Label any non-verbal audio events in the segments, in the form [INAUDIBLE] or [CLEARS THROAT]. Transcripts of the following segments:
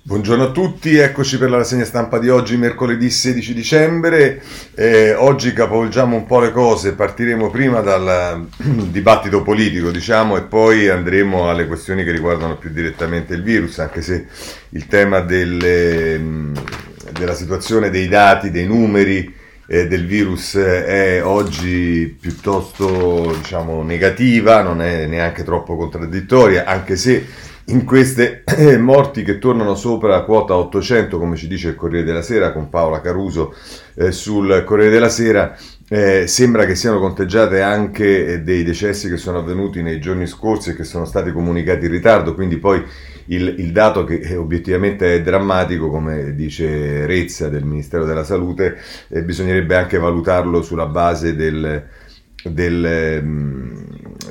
Buongiorno a tutti, eccoci per la rassegna stampa di oggi, mercoledì 16 dicembre. Eh, oggi capovolgiamo un po' le cose, partiremo prima dal [CLEARS THROAT] dibattito politico, diciamo, e poi andremo alle questioni che riguardano più direttamente il virus, anche se il tema delle, della situazione dei dati, dei numeri eh, del virus è oggi piuttosto diciamo, negativa, non è neanche troppo contraddittoria, anche se in queste [CLEARS THROAT] morti che tornano sopra la quota 800, come ci dice il Corriere della Sera con Paola Caruso eh, sul Corriere della Sera, eh, sembra che siano conteggiate anche eh, dei decessi che sono avvenuti nei giorni scorsi e che sono stati comunicati in ritardo, quindi poi il, il dato che eh, obiettivamente è drammatico, come dice Rezza del Ministero della Salute, eh, bisognerebbe anche valutarlo sulla base del del, mm,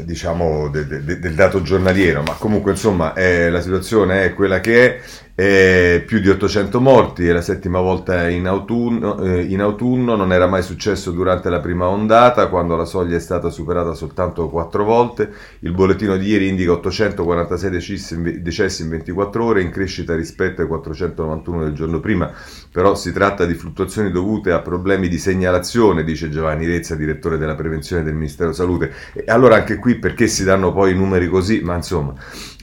diciamo, de, de, del dato giornaliero, ma comunque insomma è, la situazione è quella che è eh, più di 800 morti, è la settima volta in autunno, eh, in autunno, non era mai successo durante la prima ondata, quando la soglia è stata superata soltanto 4 volte. Il bollettino di ieri indica 846 decessi, decessi in 24 ore, in crescita rispetto ai 491 del giorno prima, però si tratta di fluttuazioni dovute a problemi di segnalazione, dice Giovanni Rezza, direttore della prevenzione del Ministero Salute. E allora anche qui perché si danno poi numeri così? Ma insomma,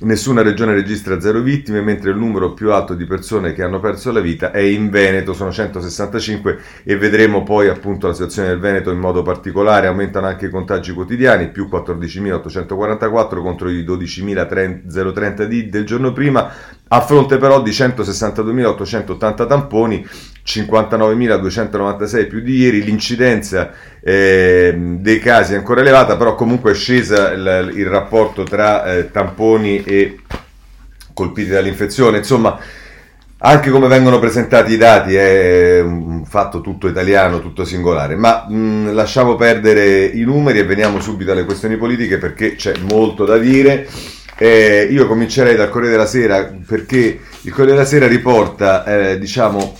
nessuna regione registra zero vittime, mentre il numero più alto di persone che hanno perso la vita è in Veneto, sono 165 e vedremo poi appunto la situazione del Veneto in modo particolare, aumentano anche i contagi quotidiani, più 14.844 contro i 12.030 di, del giorno prima, a fronte però di 162.880 tamponi, 59.296 più di ieri, l'incidenza eh, dei casi è ancora elevata, però comunque è scesa il, il rapporto tra eh, tamponi e colpiti dall'infezione. Insomma, anche come vengono presentati i dati è un fatto tutto italiano, tutto singolare, ma mh, lasciamo perdere i numeri e veniamo subito alle questioni politiche perché c'è molto da dire. Eh, io comincerei dal Corriere della Sera perché il Corriere della Sera riporta, eh, diciamo,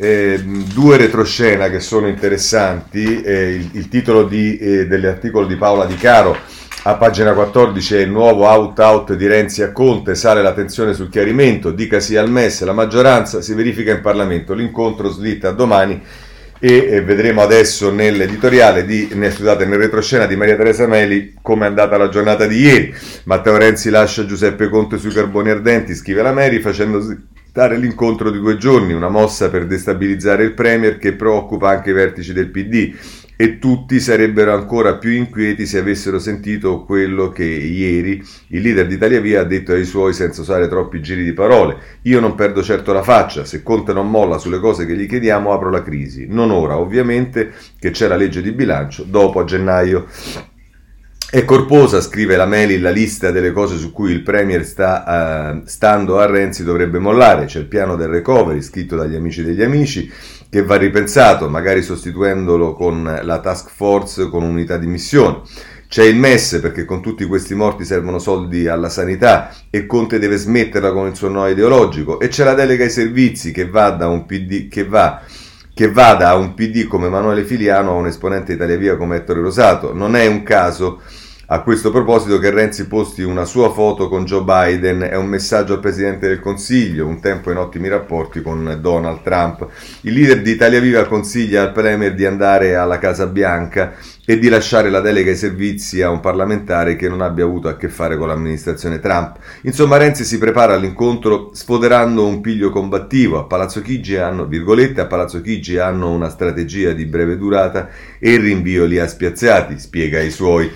eh, due retroscena che sono interessanti. Eh, il, il, titolo di, eh, dell'articolo di Paola Di Caro a pagina 14 è il nuovo out-out di Renzi a Conte, sale la tensione sul chiarimento, dica sì al MES, la maggioranza si verifica in Parlamento, l'incontro slitta domani e vedremo adesso nell'editoriale di, scusate, nel retroscena di Maria Teresa Meli come è andata la giornata di ieri. Matteo Renzi lascia Giuseppe Conte sui carboni ardenti, scrive la Meri facendo dare l'incontro di due giorni, una mossa per destabilizzare il Premier che preoccupa anche i vertici del PD e tutti sarebbero ancora più inquieti se avessero sentito quello che ieri il leader di Italia Via ha detto ai suoi senza usare troppi giri di parole. Io non perdo certo la faccia, se Conte non molla sulle cose che gli chiediamo apro la crisi. Non ora, ovviamente, che c'è la legge di bilancio, dopo a gennaio. È corposa, scrive la Meli, la lista delle cose su cui il Premier sta uh, stando a Renzi dovrebbe mollare. C'è il piano del recovery scritto dagli amici degli amici che va ripensato, magari sostituendolo con la task force con unità di missione. C'è il MES perché con tutti questi morti servono soldi alla sanità e Conte deve smetterla con il suo no ideologico e c'è la delega ai servizi che va da un PD che va che vada a un PD come Emanuele Filiano a un esponente Italia Via come Ettore Rosato. Non è un caso a questo proposito che Renzi posti una sua foto con Joe Biden è un messaggio al Presidente del Consiglio, un tempo in ottimi rapporti con Donald Trump. Il leader di Italia Viva consiglia al Premier di andare alla Casa Bianca e di lasciare la delega ai servizi a un parlamentare che non abbia avuto a che fare con l'amministrazione Trump. Insomma, Renzi si prepara all'incontro sfoderando un piglio combattivo. A Palazzo Chigi hanno, virgolette, a Palazzo Chigi hanno una strategia di breve durata e il rinvio li ha spiazzati, spiega ai suoi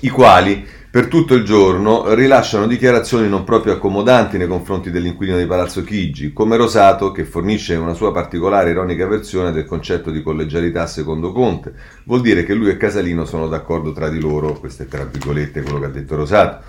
i quali per tutto il giorno rilasciano dichiarazioni non proprio accomodanti nei confronti dell'inquilino di Palazzo Chigi, come Rosato che fornisce una sua particolare ironica versione del concetto di collegialità secondo Conte. Vuol dire che lui e Casalino sono d'accordo tra di loro, questo è tra virgolette quello che ha detto Rosato.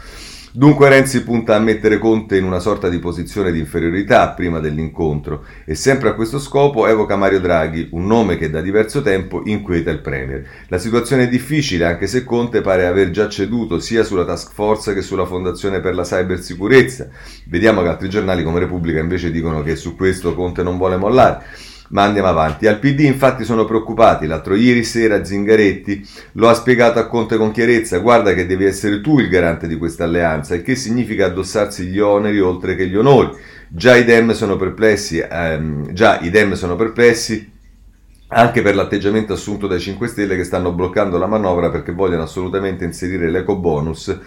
Dunque Renzi punta a mettere Conte in una sorta di posizione di inferiorità prima dell'incontro e sempre a questo scopo evoca Mario Draghi, un nome che da diverso tempo inquieta il Premier. La situazione è difficile anche se Conte pare aver già ceduto sia sulla task force che sulla Fondazione per la Cybersicurezza. Vediamo che altri giornali come Repubblica invece dicono che su questo Conte non vuole mollare. Ma andiamo avanti. Al PD infatti sono preoccupati. L'altro ieri sera Zingaretti lo ha spiegato a Conte con chiarezza. Guarda che devi essere tu il garante di questa alleanza, il che significa addossarsi gli oneri oltre che gli onori. Già i Dem sono perplessi, ehm, già i Dem sono perplessi anche per l'atteggiamento assunto dai 5 Stelle che stanno bloccando la manovra perché vogliono assolutamente inserire l'eco bonus,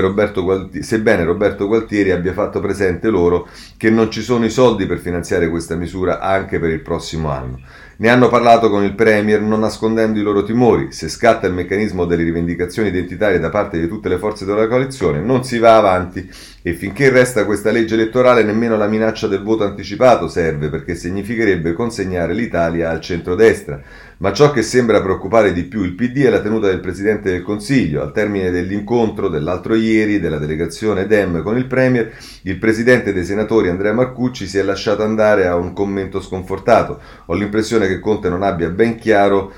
Roberto Gualtieri, sebbene Roberto Gualtieri abbia fatto presente loro che non ci sono i soldi per finanziare questa misura anche per il prossimo anno. Ne hanno parlato con il Premier non nascondendo i loro timori. Se scatta il meccanismo delle rivendicazioni identitarie da parte di tutte le forze della coalizione, non si va avanti e finché resta questa legge elettorale nemmeno la minaccia del voto anticipato serve perché significherebbe consegnare l'Italia al centrodestra. Ma ciò che sembra preoccupare di più il PD è la tenuta del Presidente del Consiglio. Al termine dell'incontro dell'altro ieri della delegazione Dem con il Premier, il Presidente dei Senatori Andrea Marcucci si è lasciato andare a un commento sconfortato. Ho l'impressione che Conte non abbia ben chiaro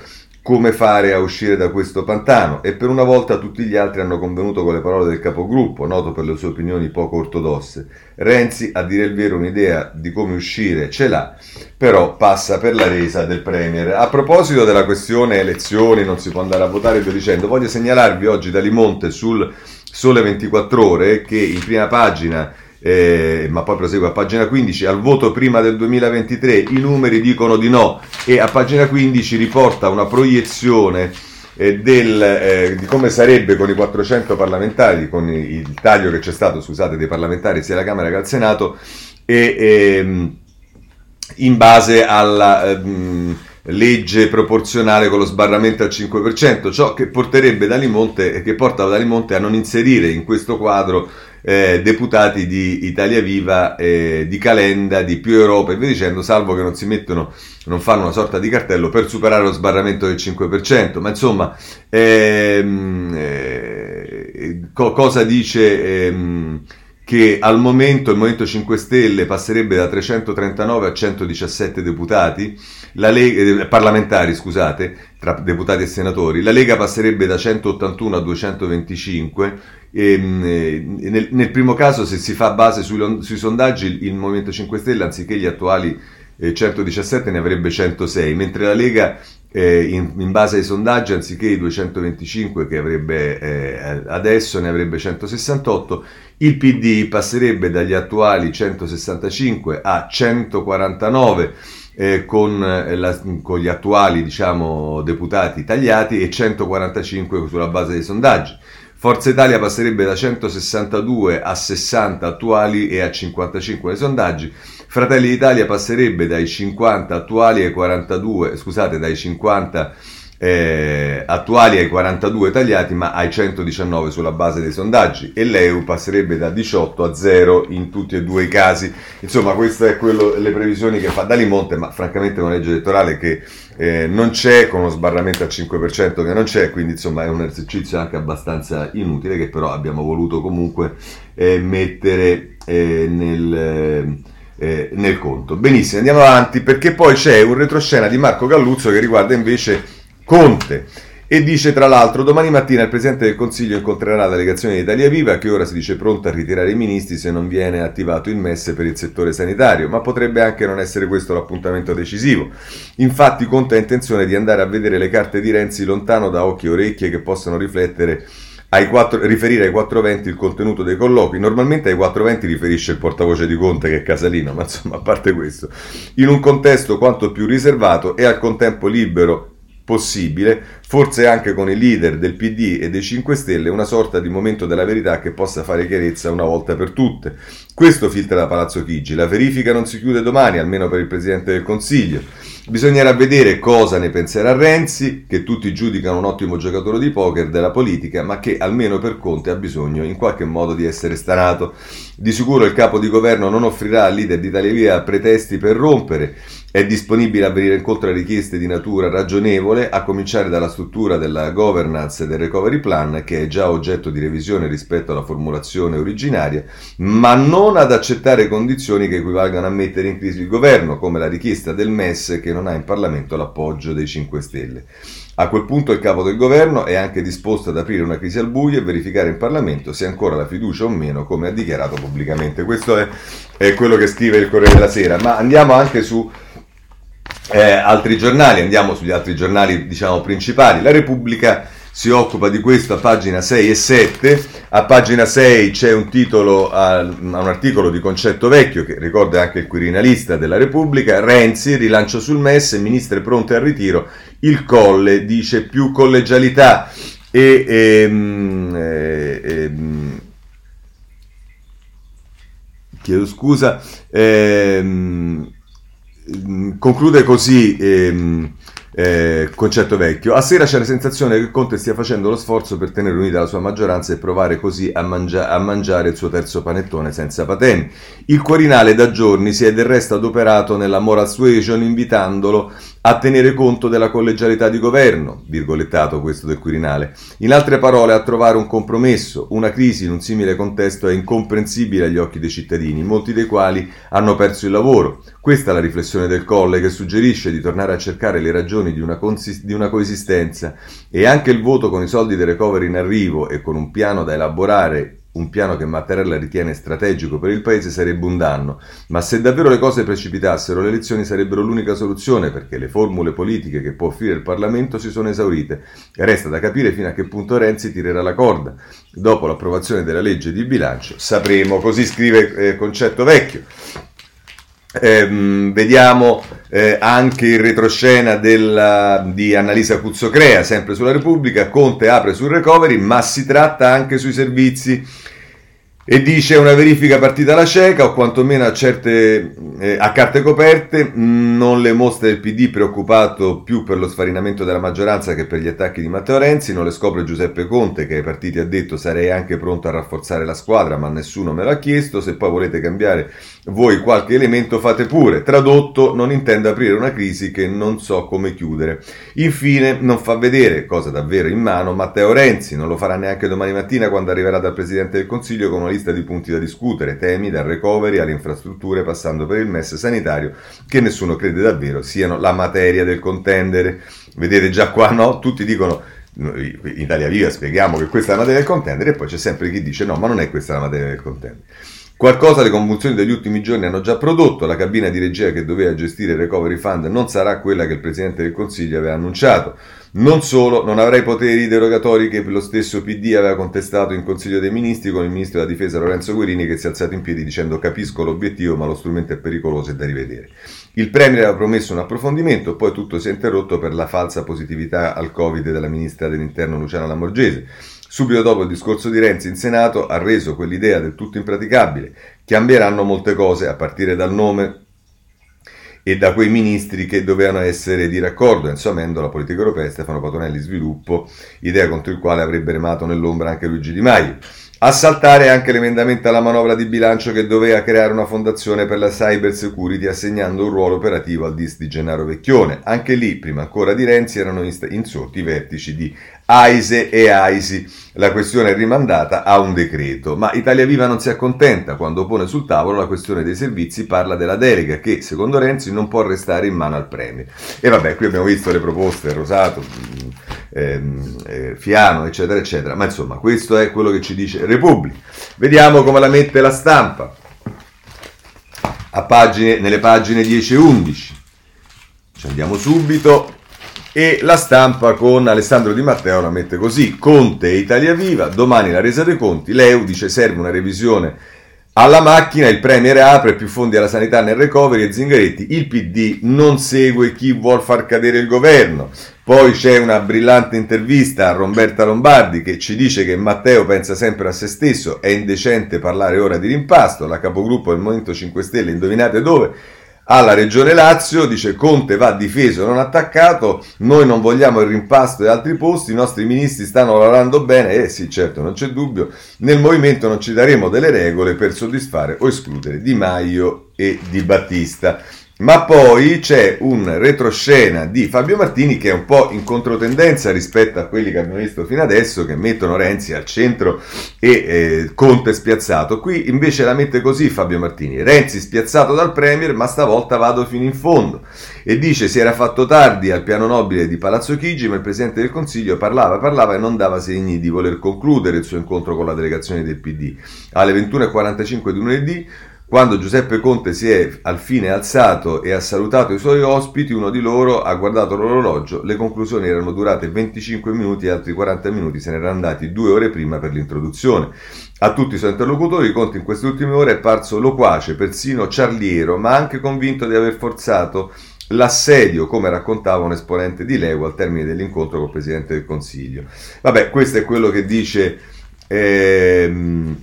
come fare a uscire da questo pantano e per una volta tutti gli altri hanno convenuto con le parole del capogruppo, noto per le sue opinioni poco ortodosse. Renzi, a dire il vero, un'idea di come uscire ce l'ha, però passa per la resa del Premier. A proposito della questione elezioni, non si può andare a votare, vi dicendo, voglio segnalarvi oggi da Limonte sul Sole 24 Ore che in prima pagina eh, ma poi prosegue a pagina 15, al voto prima del 2023 i numeri dicono di no e a pagina 15 riporta una proiezione eh, del, eh, di come sarebbe con i 400 parlamentari, con il taglio che c'è stato, scusate, dei parlamentari sia alla Camera che al Senato e ehm, in base alla... Ehm, legge proporzionale con lo sbarramento al 5%, ciò che porterebbe Dalimonte, che porta Dalimonte a non inserire in questo quadro eh, deputati di Italia Viva, eh, di Calenda, di Più Europa e via dicendo, salvo che non si mettono, non fanno una sorta di cartello per superare lo sbarramento del 5%. Ma insomma, ehm, eh, co- cosa dice... Ehm, che al momento il Movimento 5 Stelle passerebbe da 339 a 117 deputati, Lega, eh, parlamentari, scusate, tra deputati e senatori, la Lega passerebbe da 181 a 225, e, ehm, eh, nel, nel, primo caso se si fa base sui, sui, sondaggi il, Movimento 5 Stelle anziché gli attuali eh, 117 ne avrebbe 106, mentre la Lega eh, in, in, base ai sondaggi, anziché i 225 che avrebbe eh, adesso, ne avrebbe 168. Il PD passerebbe dagli attuali 165 a 149 eh, con, eh, la, con, gli attuali diciamo, deputati tagliati e 145 sulla base dei sondaggi. Forza Italia passerebbe da 162 a 60 attuali e a 55 nei sondaggi. Fratelli d'Italia passerebbe dai 50 attuali ai 42, scusate, dai 50 eh, attuali ai 42 tagliati, ma ai 119 sulla base dei sondaggi e l'EU passerebbe da 18 a 0 in tutti e due i casi. Insomma, queste sono le previsioni che fa Dalimonte, ma francamente è una legge elettorale che eh, non c'è, con uno sbarramento al 5% che non c'è, quindi insomma è un esercizio anche abbastanza inutile che però abbiamo voluto comunque eh, mettere eh, nel eh, nel conto. Benissimo, andiamo avanti perché poi c'è un retroscena di Marco Galluzzo che riguarda invece Conte. E dice tra l'altro domani mattina il Presidente del Consiglio incontrerà la delegazione di Italia Viva che ora si dice pronta a ritirare i ministri se non viene attivato il MES per il settore sanitario, ma potrebbe anche non essere questo l'appuntamento decisivo. Infatti Conte ha intenzione di andare a vedere le carte di Renzi lontano da occhi e orecchie che possano riflettere ai quattro, riferire ai 420 il contenuto dei colloqui. Normalmente ai 420 riferisce il portavoce di Conte che è Casalino, ma insomma, a parte questo, in un contesto quanto più riservato e al contempo libero possibile, forse anche con i leader del PD e dei 5 Stelle, una sorta di momento della verità che possa fare chiarezza una volta per tutte. Questo filtra da Palazzo Chigi. La verifica non si chiude domani, almeno per il Presidente del Consiglio. Bisognerà vedere cosa ne penserà Renzi, che tutti giudicano un ottimo giocatore di poker della politica, ma che almeno per Conte ha bisogno in qualche modo di essere stanato. Di sicuro il capo di governo non offrirà al leader di Italia Via pretesti per rompere, è disponibile a venire incontro a richieste di natura ragionevole, a cominciare dalla struttura della governance del recovery plan, che è già oggetto di revisione rispetto alla formulazione originaria, ma non ad accettare condizioni che equivalgano a mettere in crisi il governo, come la richiesta del MES che non ha in Parlamento l'appoggio dei 5 Stelle. A quel punto il capo del governo è anche disposto ad aprire una crisi al buio e verificare in Parlamento se ancora la fiducia o meno, come ha dichiarato pubblicamente. Questo è, è quello che scrive il Corriere della Sera. Ma andiamo anche su eh, altri giornali, andiamo sugli altri giornali diciamo principali. La Repubblica si occupa di questo a pagina 6 e 7. A pagina 6 c'è un titolo a, a un articolo di Concetto Vecchio che ricorda anche il Quirinalista della Repubblica. Renzi, rilancio sul MES, ministre pronte al ritiro. Il Colle dice più collegialità. E, ehm, eh, ehm, chiedo scusa. Ehm, conclude così. Ehm, eh, concetto vecchio. A sera c'è la sensazione che Conte stia facendo lo sforzo per tenere unita la sua maggioranza e provare così a, mangia- a mangiare il suo terzo panettone senza pateni. Il Quirinale da giorni si è del resto adoperato nella moral suasion invitandolo a tenere conto della collegialità di governo, virgolettato questo del Quirinale. In altre parole, a trovare un compromesso. Una crisi in un simile contesto è incomprensibile agli occhi dei cittadini, molti dei quali hanno perso il lavoro. Questa è la riflessione del Colle che suggerisce di tornare a cercare le ragioni di una, consist- di una coesistenza e anche il voto con i soldi del recovery in arrivo e con un piano da elaborare un piano che Mattarella ritiene strategico per il paese sarebbe un danno, ma se davvero le cose precipitassero le elezioni sarebbero l'unica soluzione perché le formule politiche che può offrire il Parlamento si sono esaurite. Resta da capire fino a che punto Renzi tirerà la corda. Dopo l'approvazione della legge di bilancio sapremo, così scrive eh, Concetto Vecchio. Eh, vediamo eh, anche il retroscena della, di Annalisa Cuzzocrea, sempre sulla Repubblica. Conte apre sul recovery, ma si tratta anche sui servizi e dice una verifica partita alla cieca o quantomeno a, certe, eh, a carte coperte, non le mostra il PD preoccupato più per lo sfarinamento della maggioranza che per gli attacchi di Matteo Renzi, non le scopre Giuseppe Conte che ai partiti ha detto sarei anche pronto a rafforzare la squadra ma nessuno me l'ha chiesto, se poi volete cambiare voi qualche elemento fate pure, tradotto non intendo aprire una crisi che non so come chiudere. Infine non fa vedere, cosa davvero in mano, Matteo Renzi, non lo farà neanche domani mattina quando arriverà dal Presidente del Consiglio con una lista di punti da discutere, temi dal recovery alle infrastrutture passando per il MES sanitario che nessuno crede davvero siano la materia del contendere. Vedete già qua no? Tutti dicono in Italia Viva spieghiamo che questa è la materia del contendere e poi c'è sempre chi dice no ma non è questa la materia del contendere. Qualcosa le convulsioni degli ultimi giorni hanno già prodotto, la cabina di regia che doveva gestire il recovery fund non sarà quella che il Presidente del Consiglio aveva annunciato. Non solo, non avrà i poteri derogatori che lo stesso PD aveva contestato in Consiglio dei Ministri con il Ministro della Difesa Lorenzo Guerini che si è alzato in piedi dicendo capisco l'obiettivo ma lo strumento è pericoloso e da rivedere. Il Premier aveva promesso un approfondimento, poi tutto si è interrotto per la falsa positività al Covid della Ministra dell'Interno Luciana Lamorgese. Subito dopo il discorso di Renzi in Senato ha reso quell'idea del tutto impraticabile. Cambieranno molte cose, a partire dal nome e da quei ministri che dovevano essere di raccordo, insomendo la politica europea Stefano Patonelli sviluppo, idea contro il quale avrebbe remato nell'ombra anche Luigi Di Maio. A saltare anche l'emendamento alla manovra di bilancio che doveva creare una fondazione per la cyber security assegnando un ruolo operativo al DIS di Gennaro Vecchione. Anche lì, prima ancora di Renzi, erano insorti i vertici di AISE e AISI. La questione è rimandata a un decreto, ma Italia Viva non si accontenta. Quando pone sul tavolo la questione dei servizi parla della delega che, secondo Renzi, non può restare in mano al Premier. E vabbè, qui abbiamo visto le proposte, Rosato, mm, ehm, eh, Fiano, eccetera, eccetera. Ma insomma, questo è quello che ci dice Repubblica. Vediamo come la mette la stampa. Pagine, nelle pagine 10 e 11. Ci andiamo subito. E la stampa con Alessandro Di Matteo la mette così: Conte e Italia Viva, domani la resa dei conti. L'EU dice serve una revisione alla macchina, il Premier apre più fondi alla sanità nel recovery e Zingaretti. Il PD non segue chi vuol far cadere il governo. Poi c'è una brillante intervista a Roberta Lombardi che ci dice che Matteo pensa sempre a se stesso, è indecente parlare ora di rimpasto, la capogruppo del Movimento 5 Stelle, indovinate dove? Alla Regione Lazio, dice Conte va difeso, non attaccato, noi non vogliamo il rimpasto e altri posti, i nostri ministri stanno lavorando bene, eh sì certo non c'è dubbio, nel movimento non ci daremo delle regole per soddisfare o escludere Di Maio e Di Battista. Ma poi c'è un retroscena di Fabio Martini che è un po' in controtendenza rispetto a quelli che abbiamo visto fino adesso, che mettono Renzi al centro e eh, Conte spiazzato. Qui invece la mette così Fabio Martini: Renzi spiazzato dal Premier, ma stavolta vado fino in fondo. E dice: Si era fatto tardi al piano nobile di Palazzo Chigi, ma il presidente del Consiglio parlava, parlava e non dava segni di voler concludere il suo incontro con la delegazione del PD. Alle 21.45 di lunedì Quando Giuseppe Conte si è al fine alzato e ha salutato i suoi ospiti, uno di loro ha guardato l'orologio, le conclusioni erano durate 25 minuti e altri 40 minuti se ne erano andati due ore prima per l'introduzione. A tutti i suoi interlocutori Conte in queste ultime ore è parso loquace, persino ciarliero, ma anche convinto di aver forzato l'assedio, come raccontava un esponente di Lego al termine dell'incontro col Presidente del Consiglio. Vabbè, questo è quello che dice... Ehm,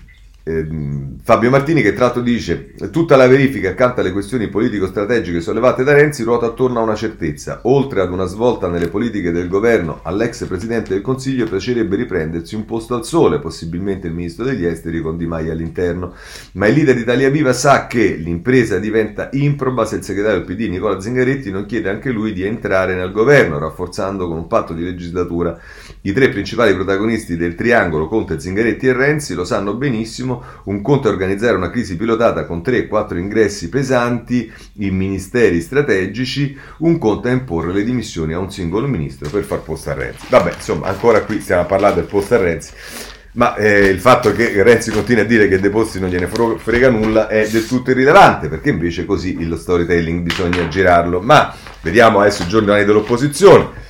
Fabio Martini che tra l'altro dice tutta la verifica accanto alle questioni politico-strategiche sollevate da Renzi ruota attorno a una certezza. Oltre ad una svolta nelle politiche del governo all'ex Presidente del Consiglio piacerebbe riprendersi un posto al sole possibilmente il Ministro degli Esteri con Di Maia all'interno. Ma il leader di Italia Viva sa che l'impresa diventa improba se il segretario del PD Nicola Zingaretti non chiede anche lui di entrare nel governo rafforzando con un patto di legislatura i tre principali protagonisti del triangolo Conte, Zingaretti e Renzi lo sanno benissimo un conto è organizzare una crisi pilotata con 3-4 ingressi pesanti in ministeri strategici, un conto è imporre le dimissioni a un singolo ministro per far posto a Renzi. Vabbè, insomma, ancora qui stiamo a parlare del posto a Renzi. Ma eh, il fatto che Renzi continui a dire che dei posti non gliene frega nulla è del tutto irrilevante, perché invece così lo storytelling bisogna girarlo. Ma vediamo adesso i giornali dell'opposizione.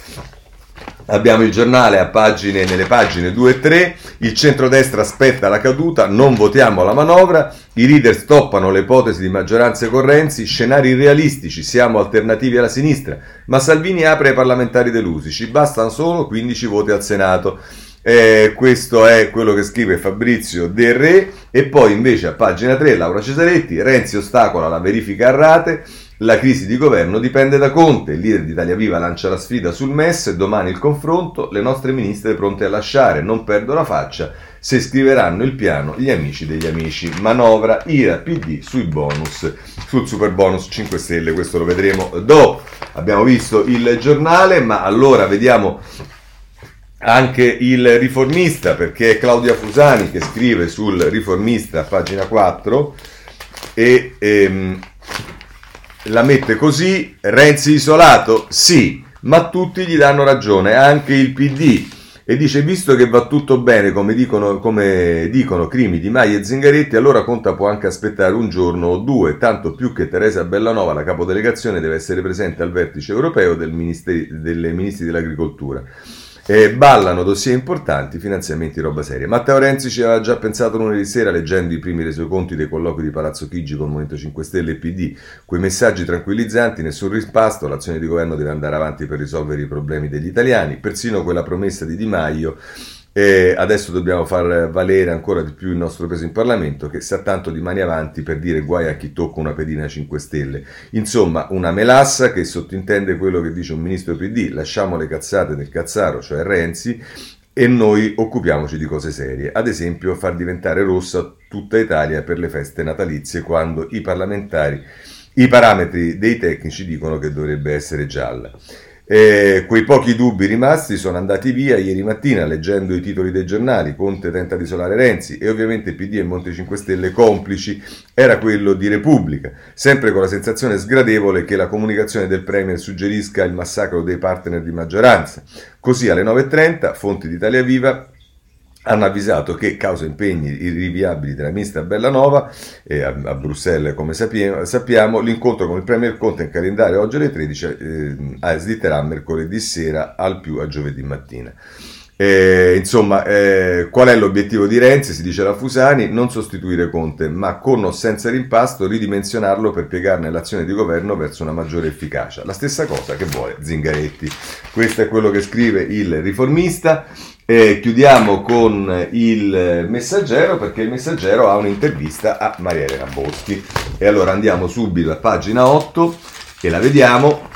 Abbiamo il giornale pagine, nelle pagine 2 e 3, il centrodestra aspetta la caduta, non votiamo la manovra, i leader stoppano le ipotesi di maggioranze con Renzi, scenari irrealistici, siamo alternativi alla sinistra, ma Salvini apre ai parlamentari delusi, ci bastano solo 15 voti al Senato. Eh, questo è quello che scrive Fabrizio Del Re. E poi invece a pagina 3 Laura Cesaretti, Renzi ostacola la verifica a rate, la crisi di governo dipende da Conte, il leader di Italia Viva lancia la sfida sul MES, domani il confronto, le nostre ministre pronte a lasciare, non perdo la faccia, se scriveranno il piano gli amici degli amici. Manovra IRA PD sui bonus, sul super bonus 5 Stelle, questo lo vedremo dopo. Abbiamo visto il giornale, ma allora vediamo anche il riformista, perché è Claudia Fusani che scrive sul riformista, pagina 4, e... Ehm, la mette così, Renzi isolato? Sì, ma tutti gli danno ragione, anche il PD. E dice, visto che va tutto bene, come dicono, come dicono Crimi, Di Maio e Zingaretti, allora Conta può anche aspettare un giorno o due, tanto più che Teresa Bellanova, la capodelegazione, deve essere presente al vertice europeo del ministeri, delle ministri dell'agricoltura. Eh, ballano dossier importanti, finanziamenti, roba seria. Matteo Renzi ci aveva già pensato lunedì sera leggendo i primi resoconti dei colloqui di Palazzo Chigi con il Movimento 5 Stelle e PD. Quei messaggi tranquillizzanti, nessun rimpasto, l'azione di governo deve andare avanti per risolvere i problemi degli italiani, persino quella promessa di Di Maio e adesso dobbiamo far valere ancora di più il nostro peso in Parlamento che sa tanto di mani avanti per dire guai a chi tocca una pedina 5 Stelle. Insomma, una melassa che sottintende quello che dice un ministro PD, lasciamo le cazzate del cazzaro, cioè Renzi, e noi occupiamoci di cose serie. Ad esempio, far diventare rossa tutta Italia per le feste natalizie quando i parlamentari, i parametri dei tecnici dicono che dovrebbe essere gialla. E quei pochi dubbi rimasti sono andati via ieri mattina leggendo i titoli dei giornali. Conte tenta di isolare Renzi e ovviamente PD e Monte 5 Stelle complici era quello di Repubblica, sempre con la sensazione sgradevole che la comunicazione del Premier suggerisca il massacro dei partner di maggioranza. Così alle 9.30, fonti di Italia Viva, hanno avvisato che, causa impegni irriviabili della ministra Bellanova eh, a, a, Bruxelles, come sappiamo, sappiamo, l'incontro con il Premier Conte in calendario oggi alle 13 eh, slitterà mercoledì sera al più a giovedì mattina. Eh, insomma, eh, qual è l'obiettivo di Renzi? Si dice la Fusani, non sostituire Conte, ma con o senza rimpasto ridimensionarlo per piegarne l'azione di governo verso una maggiore efficacia. La stessa cosa che vuole Zingaretti. Questo è quello che scrive il riformista. Eh, chiudiamo con il messaggero perché il messaggero ha un'intervista a Maria Elena Boschi. E allora andiamo subito a pagina 8 e la vediamo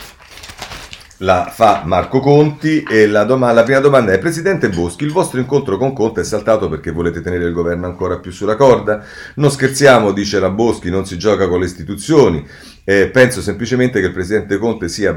la fa Marco Conti e la, doma- la, prima domanda è Presidente Boschi, il vostro incontro con Conte è saltato perché volete tenere il governo ancora più sulla corda? Non scherziamo, dice la Boschi, non si gioca con le istituzioni. Eh, penso semplicemente che il Presidente Conte sia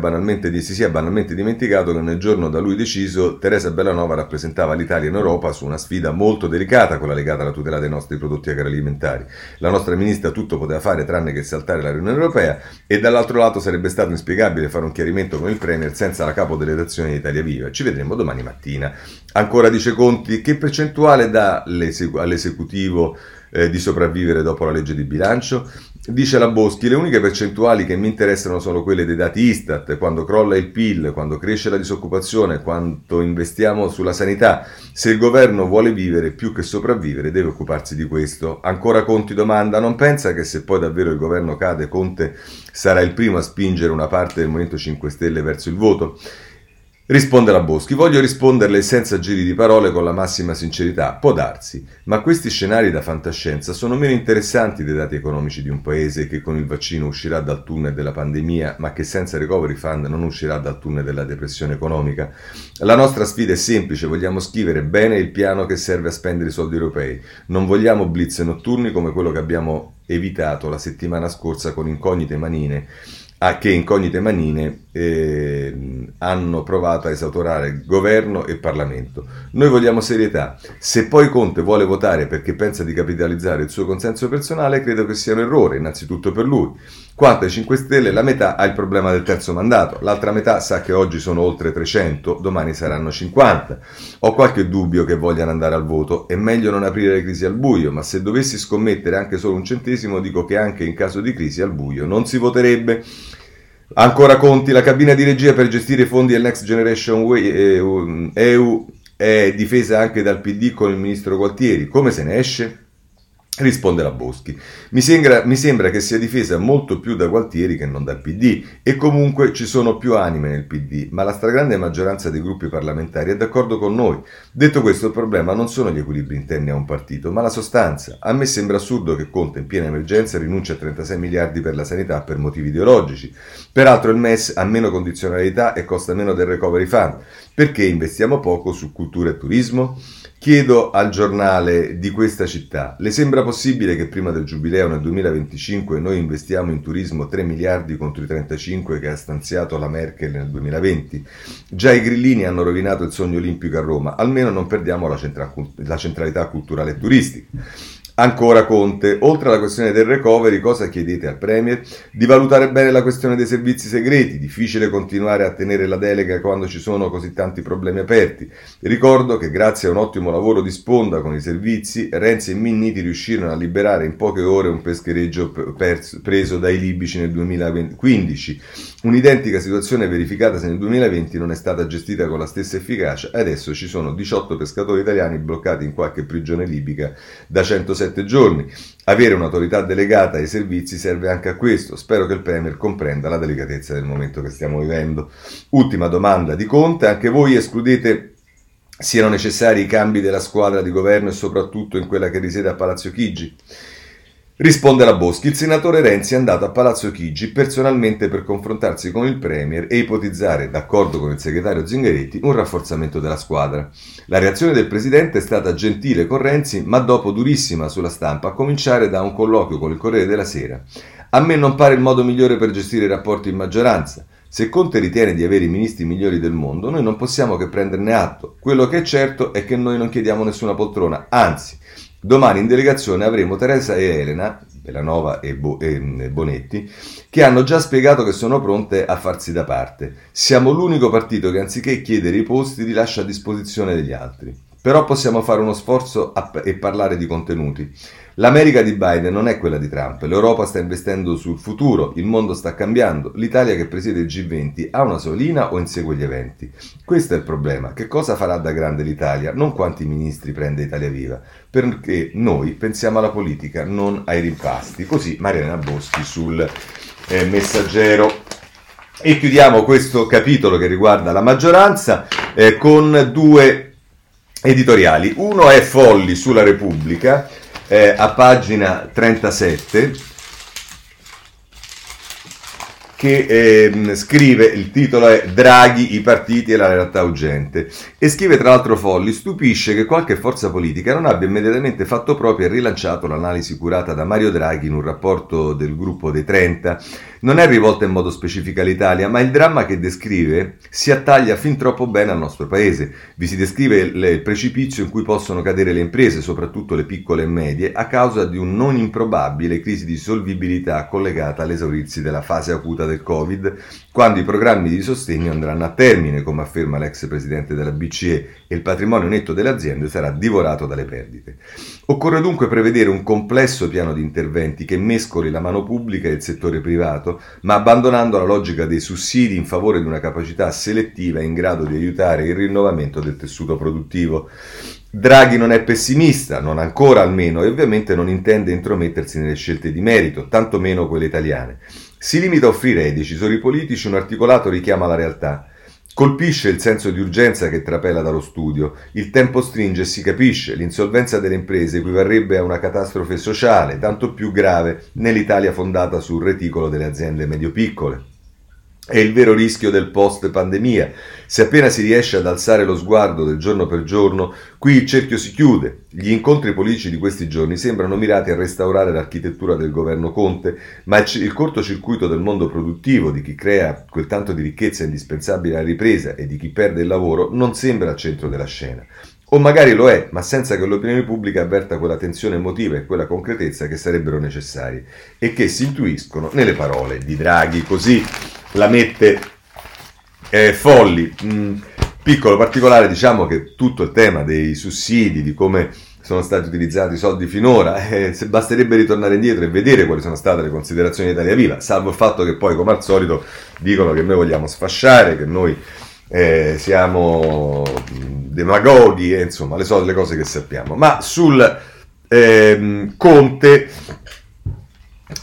si sia banalmente dimenticato che nel giorno da lui deciso Teresa Bellanova rappresentava l'Italia in Europa su una sfida molto delicata, quella legata alla tutela dei nostri prodotti agroalimentari. La nostra ministra tutto poteva fare tranne che saltare la riunione europea e dall'altro lato sarebbe stato inspiegabile fare un chiarimento con il Premier senza la capo delle di Italia Viva. Ci vedremo domani mattina. Ancora dice Conti, che percentuale dà all'esecutivo eh, di sopravvivere dopo la legge di bilancio? Dice la Boschi, le uniche percentuali che mi interessano sono quelle dei dati Istat, quando crolla il PIL, quando cresce la disoccupazione, quanto investiamo sulla sanità. Se il governo vuole vivere più che sopravvivere deve occuparsi di questo. Ancora Conti domanda, non pensa che se poi davvero il governo cade Conte sarà il primo a spingere una parte del Movimento 5 Stelle verso il voto? Risponde la Boschi, voglio risponderle senza giri di parole con la massima sincerità. Può darsi, ma questi scenari da fantascienza sono meno interessanti dei dati economici di un paese che con il vaccino uscirà dal tunnel della pandemia, ma che senza recovery fund non uscirà dal tunnel della depressione economica. La nostra sfida è semplice, vogliamo scrivere bene il piano che serve a spendere i soldi europei. Non vogliamo blitz notturni come quello che abbiamo evitato la settimana scorsa con incognite manine a che incognite manine eh, hanno provato a esautorare governo e Parlamento. Noi vogliamo serietà. Se poi Conte vuole votare perché pensa di capitalizzare il suo consenso personale, credo che sia un errore, innanzitutto per lui. Quanto ai 5 Stelle, la metà ha il problema del terzo mandato, l'altra metà sa che oggi sono oltre 300, domani saranno 50. Ho qualche dubbio che vogliano andare al voto, è meglio non aprire le crisi al buio, ma se dovessi scommettere anche solo un centesimo, dico che anche in caso di crisi al buio non si voterebbe. Ancora Conti, la cabina di regia per gestire i fondi del Next Generation EU eh, è difesa anche dal PD con il ministro Gualtieri. Come se ne esce? Risponde la Boschi. Mi sembra, mi sembra, che sia difesa molto più da Gualtieri che non dal PD e comunque ci sono più anime nel PD, ma la stragrande maggioranza dei gruppi parlamentari è d'accordo con noi. Detto questo, il problema non sono gli equilibri interni a un partito, ma la sostanza. A me sembra assurdo che Conte in piena emergenza rinunci a 36 miliardi per la sanità per motivi ideologici. Peraltro il MES ha meno condizionalità e costa meno del recovery fund. Perché investiamo poco su cultura e turismo? Chiedo al giornale di questa città, le sembra possibile che prima del giubileo nel 2025 noi investiamo in turismo 3 miliardi contro i 35 che ha stanziato la Merkel nel 2020? Già i grillini hanno rovinato il sogno olimpico a Roma, almeno non perdiamo la, centra- la centralità culturale e turistica. Ancora Conte, oltre alla questione del recovery, cosa chiedete al Premier? Di valutare bene la questione dei servizi segreti, difficile continuare a tenere la delega quando ci sono così tanti problemi aperti. Ricordo che grazie a un ottimo lavoro di sponda con i servizi, Renzi e Minniti riuscirono a liberare in poche ore un peschereggio preso dai libici nel 2015. Un'identica situazione verificatasi nel 2020 non è stata gestita con la stessa efficacia adesso ci sono 18 pescatori italiani bloccati in qualche prigione libica da 160 sette giorni. Avere un'autorità delegata ai servizi serve anche a questo. Spero che il Premier comprenda la delicatezza del momento che stiamo vivendo. Ultima domanda di Conte. Anche voi escludete siano necessari i cambi della squadra di governo e soprattutto in quella che risiede a Palazzo Chigi? Risponde la Boschi, il senatore Renzi è andato a Palazzo Chigi personalmente per confrontarsi con il Premier e ipotizzare, d'accordo con il segretario Zingaretti, un rafforzamento della squadra. La reazione del Presidente è stata gentile con Renzi, ma dopo durissima sulla stampa, a cominciare da un colloquio con il Corriere della Sera. A me non pare il modo migliore per gestire i rapporti in maggioranza. Se Conte ritiene di avere i ministri migliori del mondo, noi non possiamo che prenderne atto. Quello che è certo è che noi non chiediamo nessuna poltrona, anzi, Domani in delegazione avremo Teresa e Elena, Belanova e, Bo- e Bonetti, che hanno già spiegato che sono pronte a farsi da parte. Siamo l'unico partito che anziché chiedere i posti li lascia a disposizione degli altri. Però possiamo fare uno sforzo e parlare di contenuti. L'America di Biden non è quella di Trump, l'Europa sta investendo sul futuro, il mondo sta cambiando, l'Italia che presiede il G20 ha una solina o insegue gli eventi? Questo è il problema, che cosa farà da grande l'Italia, non quanti ministri prende Italia Viva, perché noi pensiamo alla politica, non ai rimpasti. Così Mariana Boschi sul eh, messaggero. E chiudiamo questo capitolo che riguarda la maggioranza eh, con due editoriali. Uno è Folli sulla Repubblica eh, a pagina 37 che eh, scrive, il titolo è Draghi, i partiti e la realtà urgente, e scrive tra l'altro Folli, stupisce che qualche forza politica non abbia immediatamente fatto proprio e rilanciato l'analisi curata da Mario Draghi in un rapporto del gruppo dei 30, non è rivolta in modo specifico all'Italia, ma il dramma che descrive si attaglia fin troppo bene al nostro paese. Vi si descrive il precipizio in cui possono cadere le imprese, soprattutto le piccole e medie, a causa di un non improbabile crisi di solvibilità collegata all'esaurirsi della fase acuta del Covid, quando i programmi di sostegno andranno a termine, come afferma l'ex presidente della BCE, e il patrimonio netto delle aziende sarà divorato dalle perdite. Occorre dunque prevedere un complesso piano di interventi che mescoli la mano pubblica e il settore privato, ma abbandonando la logica dei sussidi in favore di una capacità selettiva in grado di aiutare il rinnovamento del tessuto produttivo. Draghi non è pessimista, non ancora almeno, e ovviamente non intende intromettersi nelle scelte di merito, tantomeno quelle italiane. Si limita a offrire ai decisori politici un articolato richiamo alla realtà. Colpisce il senso di urgenza che trapela dallo studio. Il tempo stringe e si capisce. L'insolvenza delle imprese equivarrebbe a una catastrofe sociale, tanto più grave nell'Italia fondata sul reticolo delle aziende medio-piccole. È il vero rischio del post-pandemia. Se appena si riesce ad alzare lo sguardo del giorno per giorno, qui il cerchio si chiude. Gli incontri politici di questi giorni sembrano mirati a restaurare l'architettura del governo Conte, ma il, cortocircuito del mondo produttivo, di chi crea quel tanto di ricchezza indispensabile alla ripresa e di chi perde il lavoro, non sembra al centro della scena. O magari lo è, ma senza che l'opinione pubblica avverta quella tensione emotiva e quella concretezza che sarebbero necessarie e che si intuiscono nelle parole di Draghi. Così la mette eh, Folli. Mm, piccolo particolare, diciamo che tutto il tema dei sussidi, di come sono stati utilizzati i soldi finora, [LAUGHS] eh, basterebbe ritornare indietro e vedere quali sono state le considerazioni di Italia Viva, salvo il fatto che poi, come al solito, dicono che noi vogliamo sfasciare, che noi eh, siamo demagoghi, e, insomma, le solite cose che sappiamo. Ma sul ehm, Conte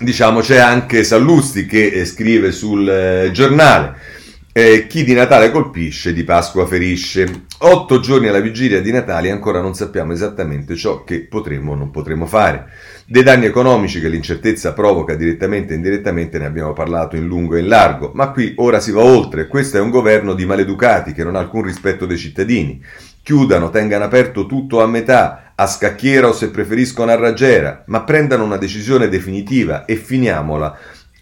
diciamo c'è anche Sallusti che eh, scrive sul eh, giornale eh, chi di Natale colpisce, di Pasqua ferisce. Otto giorni alla vigilia di Natale ancora non sappiamo esattamente ciò che potremo o non potremo fare. Dei danni economici che l'incertezza provoca direttamente e indirettamente ne abbiamo parlato in lungo e in largo, ma qui ora si va oltre. Questo è un governo di maleducati che non ha alcun rispetto dei cittadini. Chiudano, tengano aperto tutto a metà, a scacchiera o se preferiscono a raggiera, ma prendano una decisione definitiva e finiamola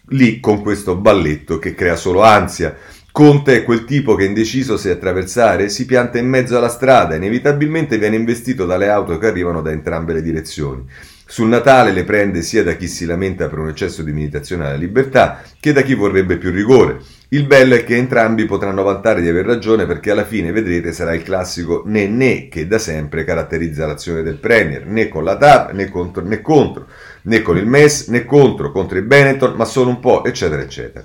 lì con questo balletto che crea solo ansia. Conte è quel tipo che indeciso se attraversare si pianta in mezzo alla strada e inevitabilmente viene investito dalle auto che arrivano da entrambe le direzioni. Sul Natale le prende sia da chi si lamenta per un eccesso di meditazione alla libertà che da chi vorrebbe più rigore. Il bello è che entrambi potranno vantare di aver ragione perché alla fine, vedrete, sarà il classico né né che da sempre caratterizza l'azione del Premier, né con la TAP né contro, né contro, né con il MES né contro, contro il Benetton, ma solo un po', eccetera, eccetera.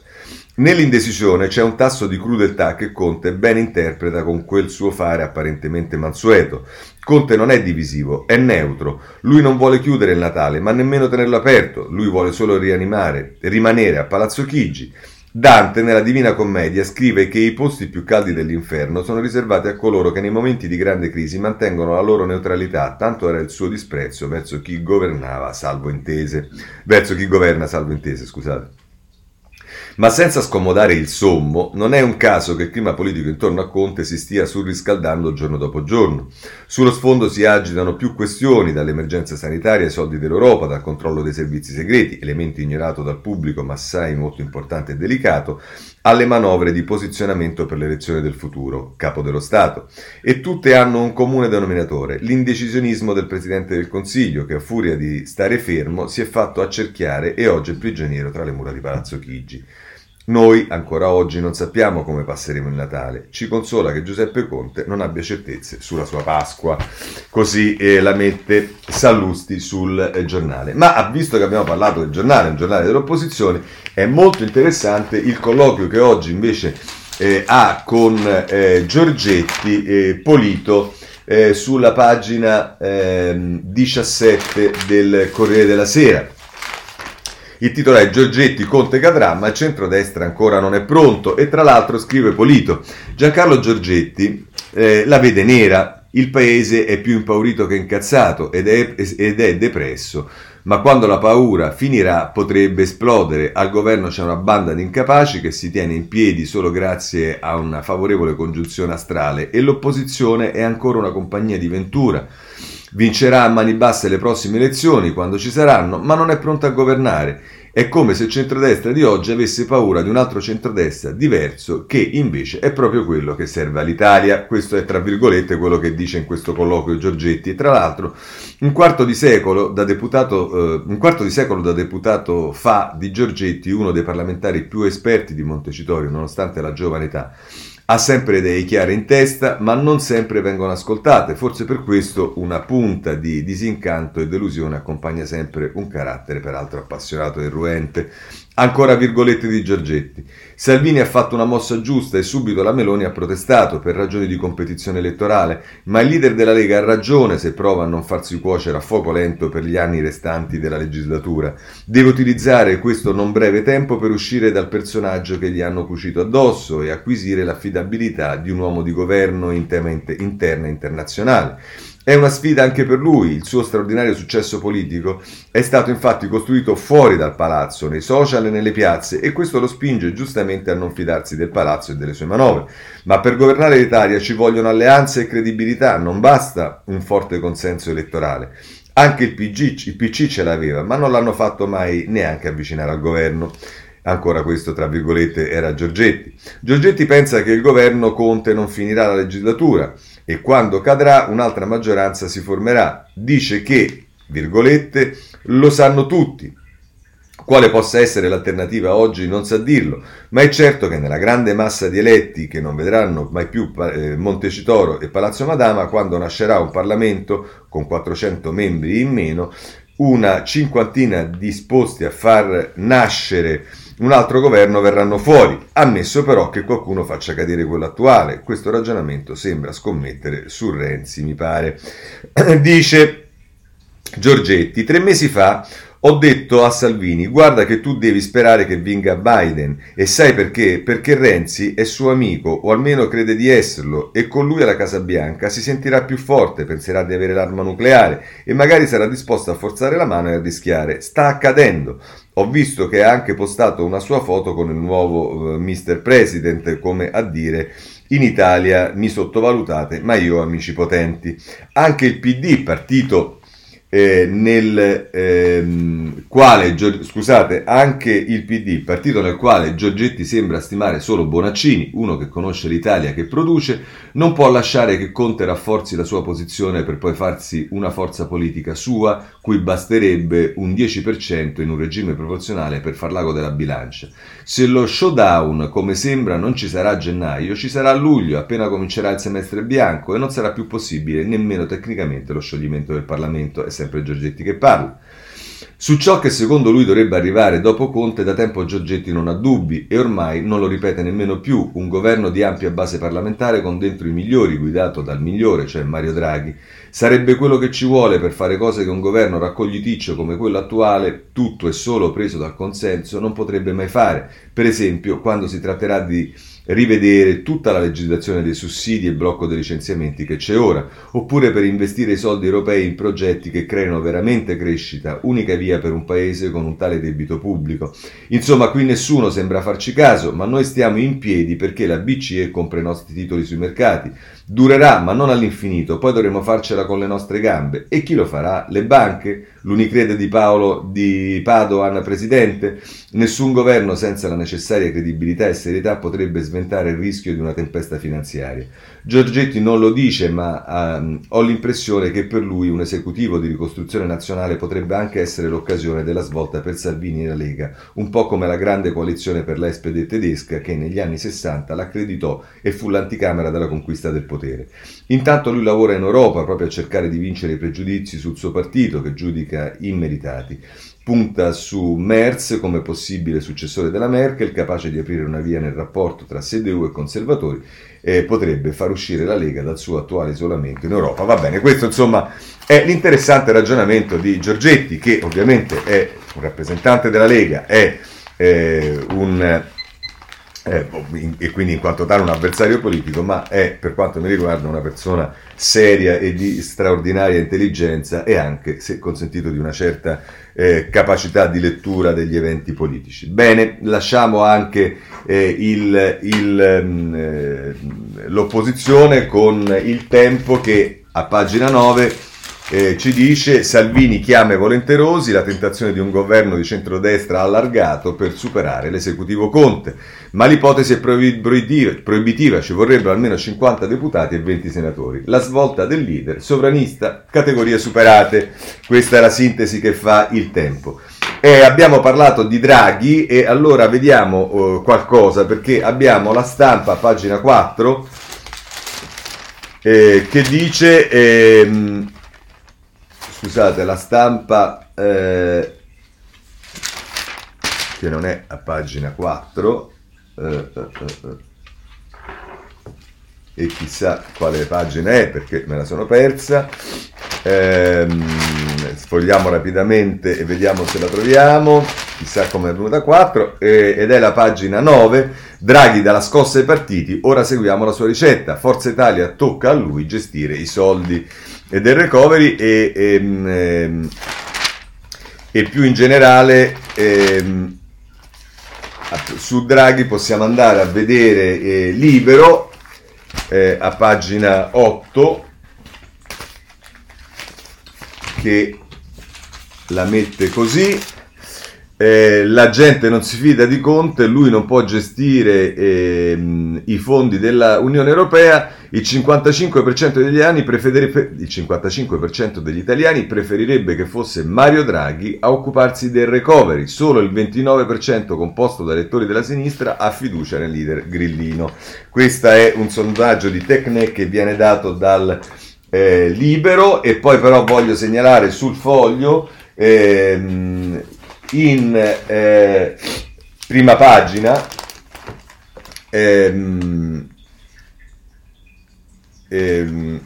Nell'indecisione c'è un tasso di crudeltà che Conte ben interpreta con quel suo fare apparentemente mansueto. Conte non è divisivo, è neutro. Lui non vuole chiudere il Natale, ma nemmeno tenerlo aperto. Lui vuole solo rianimare, rimanere a Palazzo Chigi. Dante, nella Divina Commedia, scrive che i posti più caldi dell'inferno sono riservati a coloro che nei momenti di grande crisi mantengono la loro neutralità, tanto era il suo disprezzo verso chi governava salvo intese. Verso chi governa salvo intese, scusate. Ma senza scomodare il sommo, non è un caso che il clima politico intorno a Conte si stia surriscaldando giorno dopo giorno. Sullo sfondo si agitano più questioni, dall'emergenza sanitaria ai soldi dell'Europa, dal controllo dei servizi segreti, elemento ignorato dal pubblico ma assai molto importante e delicato, alle manovre di posizionamento per l'elezione del futuro, capo dello Stato. E tutte hanno un comune denominatore, l'indecisionismo del Presidente del Consiglio, che a furia di stare fermo si è fatto accerchiare e oggi è prigioniero tra le mura di Palazzo Chigi. Noi ancora oggi non sappiamo come passeremo il Natale. Ci consola che Giuseppe Conte non abbia certezze sulla sua Pasqua. Così eh, la mette Sallusti sul eh, giornale. Ma visto che abbiamo parlato del giornale, un giornale dell'opposizione, è molto interessante il colloquio che oggi invece eh, ha con eh, Giorgetti e Polito eh, sulla pagina 17 ehm, del Corriere della Sera il titolo è Giorgetti, Conte cadrà, ma il centrodestra ancora non è pronto. E tra l'altro scrive Polito, Giancarlo Giorgetti eh, la vede nera, il paese è più impaurito che incazzato ed è, ed è depresso ma quando la paura finirà potrebbe esplodere. Al governo c'è una banda di incapaci che si tiene in piedi solo grazie a una favorevole congiunzione astrale e l'opposizione è ancora una compagnia di Ventura. Vincerà a mani basse le prossime elezioni quando ci saranno, ma non è pronta a governare È come se il centrodestra di oggi avesse paura di un altro centrodestra diverso che invece è proprio quello che serve all'Italia. Questo è tra virgolette quello che dice in questo colloquio Giorgetti. Tra l'altro un quarto di secolo da deputato, eh, un quarto di secolo da deputato fa di Giorgetti, uno dei parlamentari più esperti di Montecitorio nonostante la giovane età, ha sempre idee chiare in testa, ma non sempre vengono ascoltate. Forse per questo una punta di disincanto e delusione accompagna sempre un carattere peraltro appassionato e ruente. Ancora virgolette di Giorgetti. Salvini ha fatto una mossa giusta e subito la Meloni ha protestato per ragioni di competizione elettorale, ma il leader della Lega ha ragione se prova a non farsi cuocere a fuoco lento per gli anni restanti della legislatura. Deve utilizzare questo non breve tempo per uscire dal personaggio che gli hanno cucito addosso e acquisire l'affidabilità di un uomo di governo in tema interna e internazionale. È una sfida anche per lui, il suo straordinario successo politico è stato infatti costruito fuori dal palazzo, nei social e nelle piazze e questo lo spinge giustamente a non fidarsi del palazzo e delle sue manovre. Ma per governare l'Italia ci vogliono alleanze e credibilità, non basta un forte consenso elettorale. Anche il, PG, il PC ce l'aveva, ma non l'hanno fatto mai neanche avvicinare al governo. Ancora questo, tra virgolette, era Giorgetti. Giorgetti pensa che il governo Conte non finirà la legislatura e quando cadrà un'altra maggioranza si formerà. Dice che, virgolette, lo sanno tutti. Quale possa essere l'alternativa oggi non sa dirlo, ma è certo che nella grande massa di eletti che non vedranno mai più eh, Montecitoro e Palazzo Madama, quando nascerà un Parlamento con 400 membri in meno, una cinquantina disposti a far nascere un altro governo verranno fuori, ammesso però che qualcuno faccia cadere quello attuale. Questo ragionamento sembra scommettere su Renzi, mi pare. [CLEARS THROAT] Dice Giorgetti, tre mesi fa ho detto a Salvini, guarda che tu devi sperare che vinga Biden. E sai perché? Perché Renzi è suo amico, o almeno crede di esserlo, e con lui alla Casa Bianca si sentirà più forte, penserà di avere l'arma nucleare e magari sarà disposto a forzare la mano e a rischiare. Sta accadendo. Ho visto che ha anche postato una sua foto con il nuovo uh, Mr. President, come a dire in Italia mi sottovalutate, ma io amici potenti. Anche il PD, partito eh, nel ehm, quale, scusate, anche il PD, partito nel quale Giorgetti sembra stimare solo Bonaccini, uno che conosce l'Italia che produce, non può lasciare che Conte rafforzi la sua posizione per poi farsi una forza politica sua, cui basterebbe un 10% in un regime proporzionale per far l'ago della bilancia. Se lo showdown, come sembra, non ci sarà a gennaio, ci sarà a luglio, appena comincerà il semestre bianco, e non sarà più possibile nemmeno tecnicamente lo scioglimento del Parlamento sempre Giorgetti che parla. Su ciò che secondo lui dovrebbe arrivare dopo Conte da tempo Giorgetti non ha dubbi e ormai non lo ripete nemmeno più, un governo di ampia base parlamentare con dentro i migliori guidato dal migliore, cioè Mario Draghi. Sarebbe quello che ci vuole per fare cose che un governo raccogliticcio come quello attuale, tutto e solo preso dal consenso, non potrebbe mai fare. Per esempio, quando si tratterà di rivedere tutta la legislazione dei sussidi e blocco dei licenziamenti che c'è ora, oppure per investire i soldi europei in progetti che creino veramente crescita, unica via per un paese con un tale debito pubblico. Insomma, qui nessuno sembra farci caso, ma noi stiamo in piedi perché la BCE compra i nostri titoli sui mercati. Durerà, ma non all'infinito, poi dovremo farcela con le nostre gambe. E chi lo farà? Le banche? L'Unicredit di Paolo di Padoan presidente? Nessun governo senza la necessaria credibilità e serietà potrebbe sventare il rischio di una tempesta finanziaria. Giorgetti non lo dice, ma um, ho l'impressione che per lui un esecutivo di ricostruzione nazionale potrebbe anche essere l'occasione della svolta per Salvini e la Lega, un po' come la grande coalizione per l'Espede tedesca che negli anni 60 l'accreditò e fu l'anticamera della conquista del potere. Intanto lui lavora in Europa proprio a cercare di vincere i pregiudizi sul suo partito che giudica immeritati punta su Merz come possibile successore della Merkel, capace di aprire una via nel rapporto tra CDU e conservatori e potrebbe far uscire la Lega dal suo attuale isolamento in Europa. Va bene, questo insomma è l'interessante ragionamento di Giorgetti, che ovviamente è un rappresentante della Lega, è eh, un eh, e quindi in quanto tale un avversario politico, ma è per quanto mi riguarda una persona seria e di straordinaria intelligenza e anche, se consentito, di una certa eh, capacità di lettura degli eventi politici. Bene, lasciamo anche eh, il, il, mm, eh, l'opposizione con il tempo che a pagina 9 eh, ci dice Salvini chiama volenterosi, la tentazione di un governo di centrodestra allargato per superare l'esecutivo Conte. Ma l'ipotesi è proibitiva, ci vorrebbero almeno 50 deputati e 20 senatori. La svolta del leader, sovranista, categorie superate. Questa è la sintesi che fa il tempo. Eh, abbiamo parlato di Draghi e allora vediamo uh, qualcosa perché abbiamo la stampa, pagina 4, eh, che dice... Scusate, la stampa eh, che non è a pagina 4 eh, eh, eh, eh, e chissà quale pagina è perché me la sono persa. Ehm, sfogliamo rapidamente e vediamo se la troviamo. Chissà come è venuta a 4 eh, ed è la pagina 9. Draghi dalla scossa ai partiti, ora seguiamo la sua ricetta. Forza Italia tocca a lui gestire i soldi e del recovery e, e, ehm, e più in generale ehm, su Draghi possiamo andare a vedere eh, Libero eh, a pagina 8 che la mette così eh, la gente non si fida di Conte, lui non può gestire eh, i fondi dell'Unione Europea, il 55%, degli italiani il 55% degli italiani preferirebbe che fosse Mario Draghi a occuparsi del recovery, solo il 29% composto da elettori della sinistra ha fiducia nel leader grillino. Questo è un sondaggio di Tecne che viene dato dal eh, Libero. E poi però voglio segnalare sul foglio ehm, in eh, prima pagina ehm, ehm,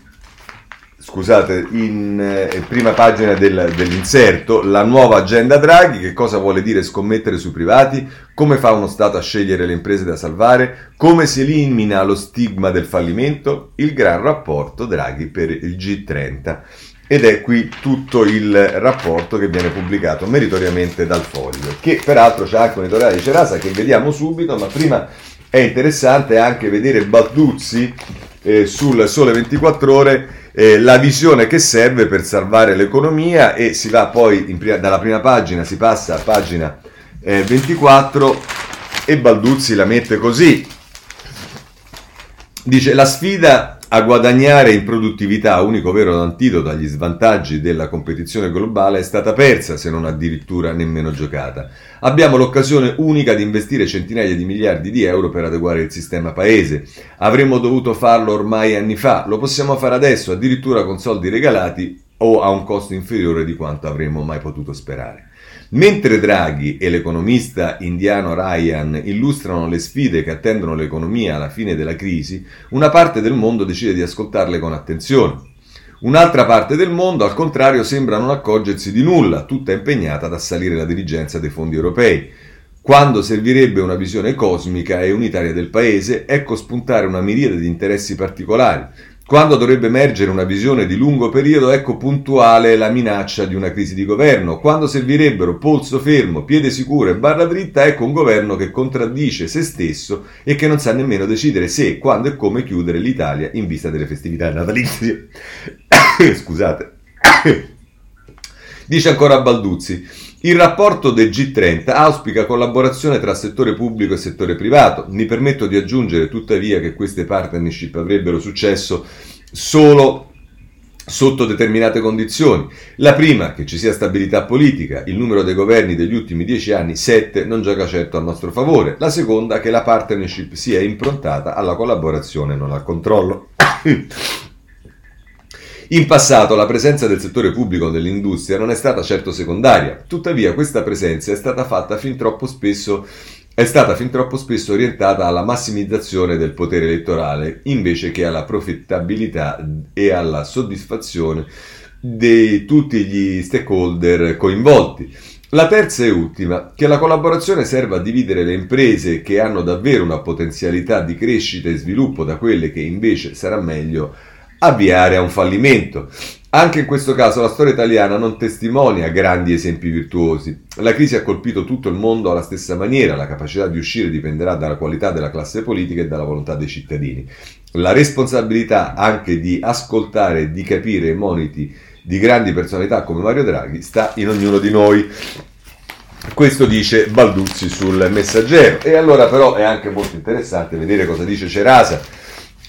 scusate, in eh, prima pagina del, dell'inserto, la nuova agenda Draghi, che cosa vuole dire scommettere sui privati, come fa uno Stato a scegliere le imprese da salvare, come si elimina lo stigma del fallimento, il gran rapporto Draghi per il G30. Ed è qui tutto il rapporto che viene pubblicato meritoriamente dal Foglio, che peraltro c'è anche un editoriale di Cerasa che vediamo subito, ma prima è interessante anche vedere Balduzzi eh, sul Sole 24 Ore eh, la visione che serve per salvare l'economia e si va poi prima, dalla prima pagina, si passa a pagina eh, 24 e Balduzzi la mette così. Dice la sfida a guadagnare in produttività, unico vero antidoto agli svantaggi della competizione globale, è stata persa, se non addirittura nemmeno giocata. Abbiamo l'occasione unica di investire centinaia di miliardi di euro per adeguare il sistema paese. Avremmo dovuto farlo ormai anni fa, lo possiamo fare adesso, addirittura con soldi regalati o a un costo inferiore di quanto avremmo mai potuto sperare. Mentre Draghi e l'economista indiano Ryan illustrano le sfide che attendono l'economia alla fine della crisi, una parte del mondo decide di ascoltarle con attenzione. Un'altra parte del mondo, al contrario, sembra non accorgersi di nulla, tutta impegnata ad assalire la dirigenza dei fondi europei. Quando servirebbe una visione cosmica e unitaria del paese, ecco spuntare una miriade di interessi particolari, quando dovrebbe emergere una visione di lungo periodo, ecco puntuale la minaccia di una crisi di governo. Quando servirebbero polso fermo, piede sicuro e barra dritta, ecco un governo che contraddice se stesso e che non sa nemmeno decidere se, quando e come chiudere l'Italia in vista delle festività natalizie. [COUGHS] Scusate. [COUGHS] Dice ancora Balduzzi. Il rapporto del G30 auspica collaborazione tra settore pubblico e settore privato. Mi permetto di aggiungere tuttavia che queste partnership avrebbero successo solo sotto determinate condizioni. La prima, che ci sia stabilità politica, il numero dei governi degli ultimi dieci anni, sette, non gioca certo a nostro favore. La seconda, che la partnership sia improntata alla collaborazione, non al controllo. [COUGHS] In passato la presenza del settore pubblico nell'industria non è stata certo secondaria, tuttavia questa presenza è stata fatta fin troppo spesso è stata fin troppo spesso orientata alla massimizzazione del potere elettorale invece che alla profittabilità e alla soddisfazione di tutti gli stakeholder coinvolti. La terza e ultima, che la collaborazione serva a dividere le imprese che hanno davvero una potenzialità di crescita e sviluppo da quelle che invece sarà meglio avviare a un fallimento. Anche in questo caso la storia italiana non testimonia grandi esempi virtuosi. La crisi ha colpito tutto il mondo alla stessa maniera, la capacità di uscire dipenderà dalla qualità della classe politica e dalla volontà dei cittadini. La responsabilità anche di ascoltare e di capire i moniti di grandi personalità come Mario Draghi sta in ognuno di noi. Questo dice Balduzzi sul messaggero. E allora però è anche molto interessante vedere cosa dice Cerasa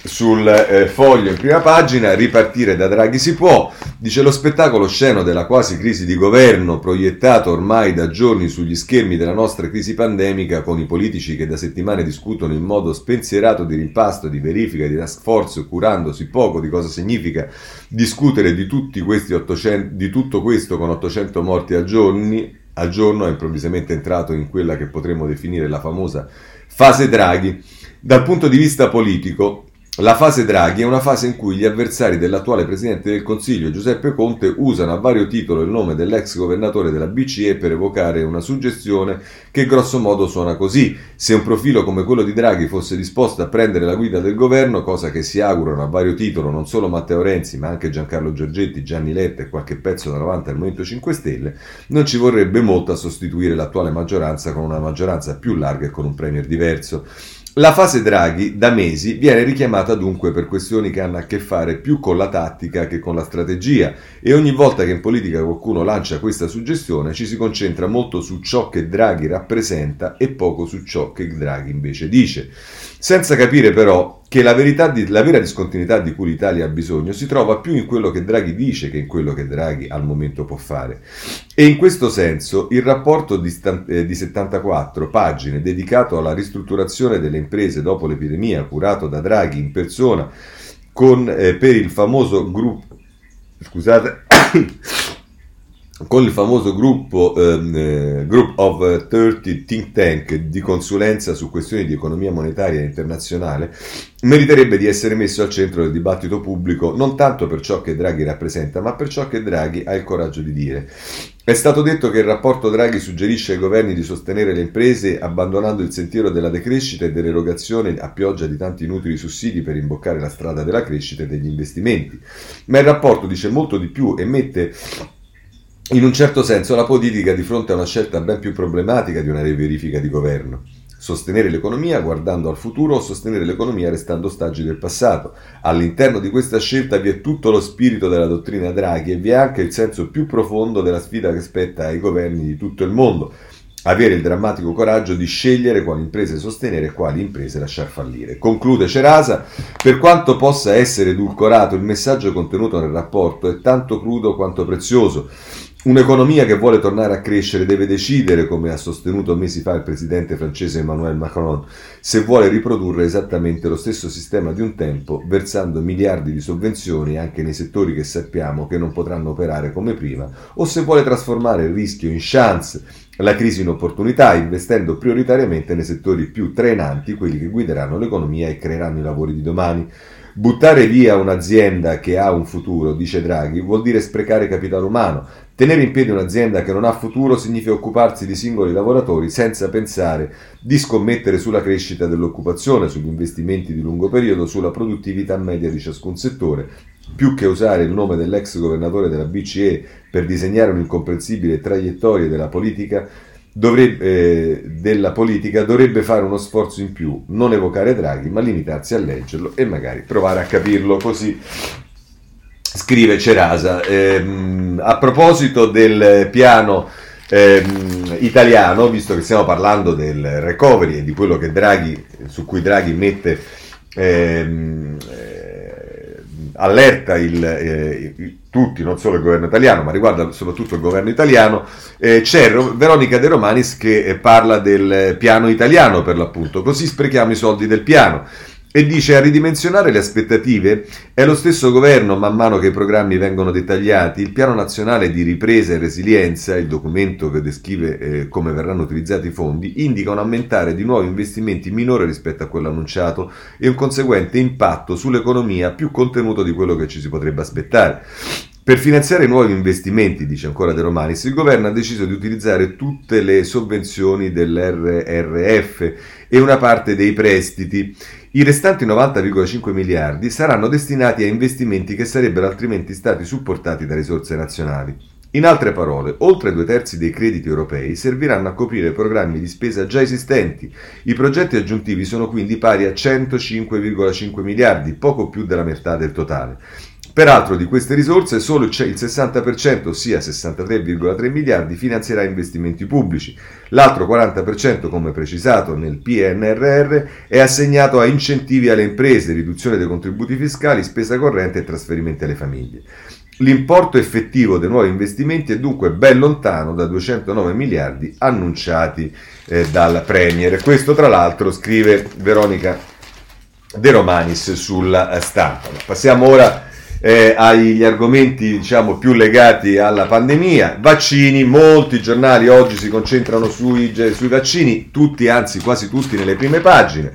sul eh, foglio in prima pagina, ripartire da Draghi si può, dice lo spettacolo sceno della quasi crisi di governo proiettato ormai da giorni sugli schermi della nostra crisi pandemica con i politici che da settimane discutono in modo spensierato di rimpasto, di verifica, di task force, curandosi poco di cosa significa discutere di, 800, di tutto questo con 800 morti al giorno, al giorno è improvvisamente entrato in quella che potremmo definire la famosa fase Draghi. Dal punto di vista politico, la fase Draghi è una fase in cui gli avversari dell'attuale Presidente del Consiglio Giuseppe Conte usano a vario titolo il nome dell'ex governatore della BCE per evocare una suggestione che grosso modo suona così. Se un profilo come quello di Draghi fosse disposto a prendere la guida del governo, cosa che si augurano a vario titolo non solo Matteo Renzi ma anche Giancarlo Giorgetti, Gianni Letta e qualche pezzo davanti al Movimento 5 Stelle, non ci vorrebbe molto a sostituire l'attuale maggioranza con una maggioranza più larga e con un premier diverso. La fase Draghi da mesi viene richiamata dunque per questioni che hanno a che fare più con la tattica che con la strategia. E ogni volta che in politica qualcuno lancia questa suggestione ci si concentra molto su ciò che Draghi rappresenta e poco su ciò che Draghi invece dice, senza capire però che la, di, la vera discontinuità di cui l'Italia ha bisogno si trova più in quello che Draghi dice che in quello che Draghi al momento può fare. E in questo senso il rapporto di, eh, di 74 pagine dedicato alla ristrutturazione delle imprese dopo l'epidemia, curato da Draghi in persona con, eh, per il famoso gruppo... Scusate con il famoso gruppo ehm, eh, Group of 30 Think Tank di consulenza su questioni di economia monetaria internazionale, meriterebbe di essere messo al centro del dibattito pubblico non tanto per ciò che Draghi rappresenta, ma per ciò che Draghi ha il coraggio di dire. È stato detto che il rapporto Draghi suggerisce ai governi di sostenere le imprese abbandonando il sentiero della decrescita e dell'erogazione a pioggia di tanti inutili sussidi per imboccare la strada della crescita e degli investimenti. Ma il rapporto dice molto di più e mette in un certo senso la politica di fronte a una scelta ben più problematica di una verifica di governo. Sostenere l'economia guardando al futuro o sostenere l'economia restando ostaggi del passato. All'interno di questa scelta vi è tutto lo spirito della dottrina Draghi e vi è anche il senso più profondo della sfida che spetta ai governi di tutto il mondo. Avere il drammatico coraggio di scegliere quali imprese sostenere e quali imprese lasciar fallire. Conclude Cerasa, per quanto possa essere edulcorato, il messaggio contenuto nel rapporto è tanto crudo quanto prezioso. Un'economia che vuole tornare a crescere deve decidere, come ha sostenuto mesi fa il presidente francese Emmanuel Macron, se vuole riprodurre esattamente lo stesso sistema di un tempo, versando miliardi di sovvenzioni anche nei settori che sappiamo che non potranno operare come prima, o se vuole trasformare il rischio in chance, la crisi in opportunità, investendo prioritariamente nei settori più trainanti, quelli che guideranno l'economia e creeranno i lavori di domani. Buttare via un'azienda che ha un futuro, dice Draghi, vuol dire sprecare capitale umano, Tenere in piedi un'azienda che non ha futuro significa occuparsi di singoli lavoratori senza pensare di scommettere sulla crescita dell'occupazione, sugli investimenti di lungo periodo, sulla produttività media di ciascun settore, più che usare il nome dell'ex governatore della BCE per disegnare un'incomprensibile traiettoria della politica, dovrebbe, eh, della politica, dovrebbe fare uno sforzo in più, non evocare Draghi, ma limitarsi a leggerlo e magari provare a capirlo così scrive Cerasa. Ehm, a proposito del piano ehm, italiano, visto che stiamo parlando del recovery e di quello Draghi, su cui Draghi mette ehm, eh, allerta il, eh, tutti, non solo il governo italiano, ma riguarda soprattutto il governo italiano, eh, c'è Veronica De Romanis che eh, parla del piano italiano per l'appunto, così sprechiamo i soldi del piano e dice a ridimensionare le aspettative è lo stesso governo man mano che i programmi vengono dettagliati. Il piano nazionale di ripresa e resilienza, il documento che descrive eh, come verranno utilizzati i fondi, indica un aumentare di nuovi investimenti minore rispetto a quello annunciato e un conseguente impatto sull'economia più contenuto di quello che ci si potrebbe aspettare. Per finanziare nuovi investimenti, dice ancora De Romanis, il governo ha deciso di utilizzare tutte le sovvenzioni dell'RRF e una parte dei prestiti i restanti 90,5 miliardi saranno destinati a investimenti che sarebbero altrimenti stati supportati da risorse nazionali. In altre parole, oltre due terzi dei crediti europei serviranno a coprire programmi di spesa già esistenti. I progetti aggiuntivi sono quindi pari a 105,5 miliardi, poco più della metà del totale. Peraltro di queste risorse solo il 60%, ossia 63,3 miliardi, finanzierà investimenti pubblici. L'altro 40%, come precisato nel PNRR, è assegnato a incentivi alle imprese, riduzione dei contributi fiscali, spesa corrente e trasferimenti alle famiglie. L'importo effettivo dei nuovi investimenti è dunque ben lontano da 209 miliardi annunciati eh, dal Premier. Questo tra l'altro scrive Veronica De Romanis sulla stampa. Passiamo ora eh, agli argomenti diciamo, più legati alla pandemia. Vaccini, molti giornali oggi si concentrano sui, sui vaccini, tutti, anzi quasi tutti nelle prime pagine.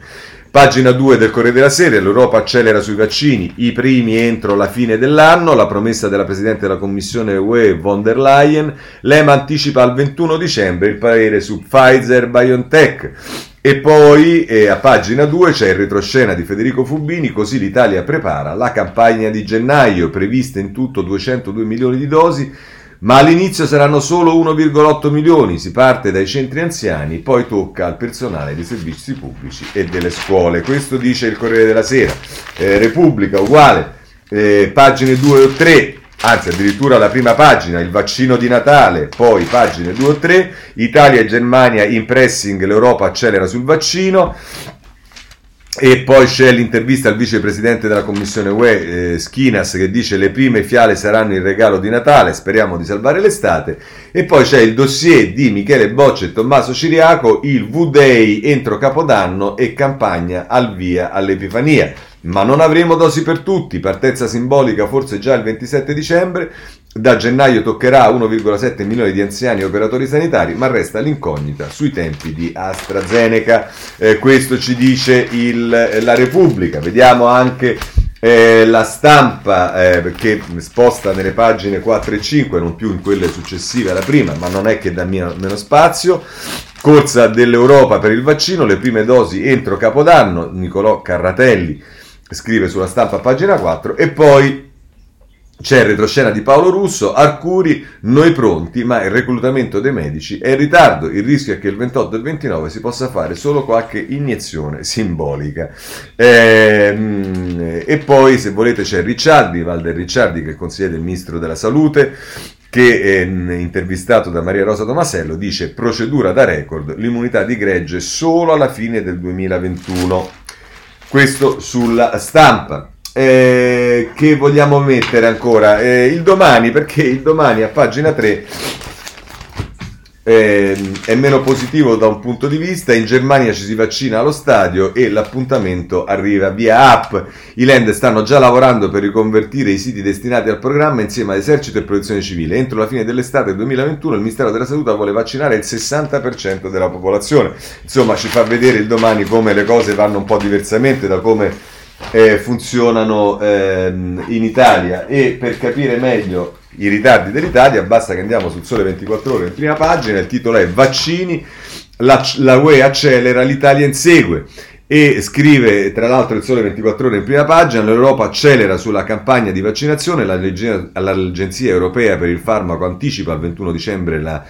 Pagina 2 del Corriere della Sera, l'Europa accelera sui vaccini, i primi entro la fine dell'anno, la promessa della Presidente della Commissione UE von der Leyen, l'EMA anticipa al 21 dicembre il parere su Pfizer-BioNTech. E poi eh, a pagina 2 c'è il retroscena di Federico Fubini, così l'Italia prepara la campagna di gennaio, previste in tutto 202 milioni di dosi, ma all'inizio saranno solo 1,8 milioni, si parte dai centri anziani, poi tocca al personale dei servizi pubblici e delle scuole. Questo dice il Corriere della Sera. Eh, Repubblica uguale, eh, pagine 2 o 3, anzi addirittura la prima pagina, il vaccino di Natale, poi pagine 2 o 3, Italia e Germania in pressing, l'Europa accelera sul vaccino, e poi c'è l'intervista al vicepresidente della Commissione UE, eh, Schinas, che dice le prime fiale saranno il regalo di Natale, speriamo di salvare l'estate. E poi c'è il dossier di Michele Boccia e Tommaso Ciriaco, il V-Day entro Capodanno e campagna al via all'Epifania. Ma non avremo dosi per tutti, partenza simbolica forse già il 27 dicembre, da gennaio toccherà 1,7 milioni di anziani e operatori sanitari, ma resta l'incognita sui tempi di AstraZeneca. Eh, questo ci dice il, la Repubblica. Vediamo anche eh, la stampa eh, che sposta nelle pagine 4 e 5, non più in quelle successive alla prima, ma non è che dà meno, meno spazio. Corsa dell'Europa per il vaccino, le prime dosi entro Capodanno, Nicolò Carratelli scrive sulla stampa pagina 4 e poi c'è il retroscena di Paolo Russo, Arcuri, noi pronti, ma il reclutamento dei medici è in ritardo. Il rischio è che il 28 e il 29 si possa fare solo qualche iniezione simbolica. E, e poi, se volete, c'è Ricciardi, Valder Ricciardi, che è consigliere del ministro della Salute, che è intervistato da Maria Rosa Tomasello, dice procedura da record, l'immunità di gregge solo alla fine del 2021. Questo sulla stampa. Eh, che vogliamo mettere ancora? Eh, il domani, perché il domani a pagina 3 eh, è meno positivo da un punto di vista. In Germania ci si vaccina allo stadio e l'appuntamento arriva via app. I land stanno già lavorando per riconvertire i siti destinati al programma insieme ad esercito e protezione civile. Entro la fine dell'estate 2021 il Ministero della Salute vuole vaccinare il 60% della popolazione. Insomma, ci fa vedere il domani come le cose vanno un po' diversamente da come eh, funzionano ehm, in Italia e per capire meglio i ritardi dell'Italia basta che andiamo sul Sole 24 ore in prima pagina, il titolo è Vaccini, la, la UE accelera, l'Italia insegue. E scrive tra l'altro il Sole 24 ore in prima pagina, l'Europa accelera sulla campagna di vaccinazione, l'Agenzia Europea per il Farmaco anticipa al 21 dicembre la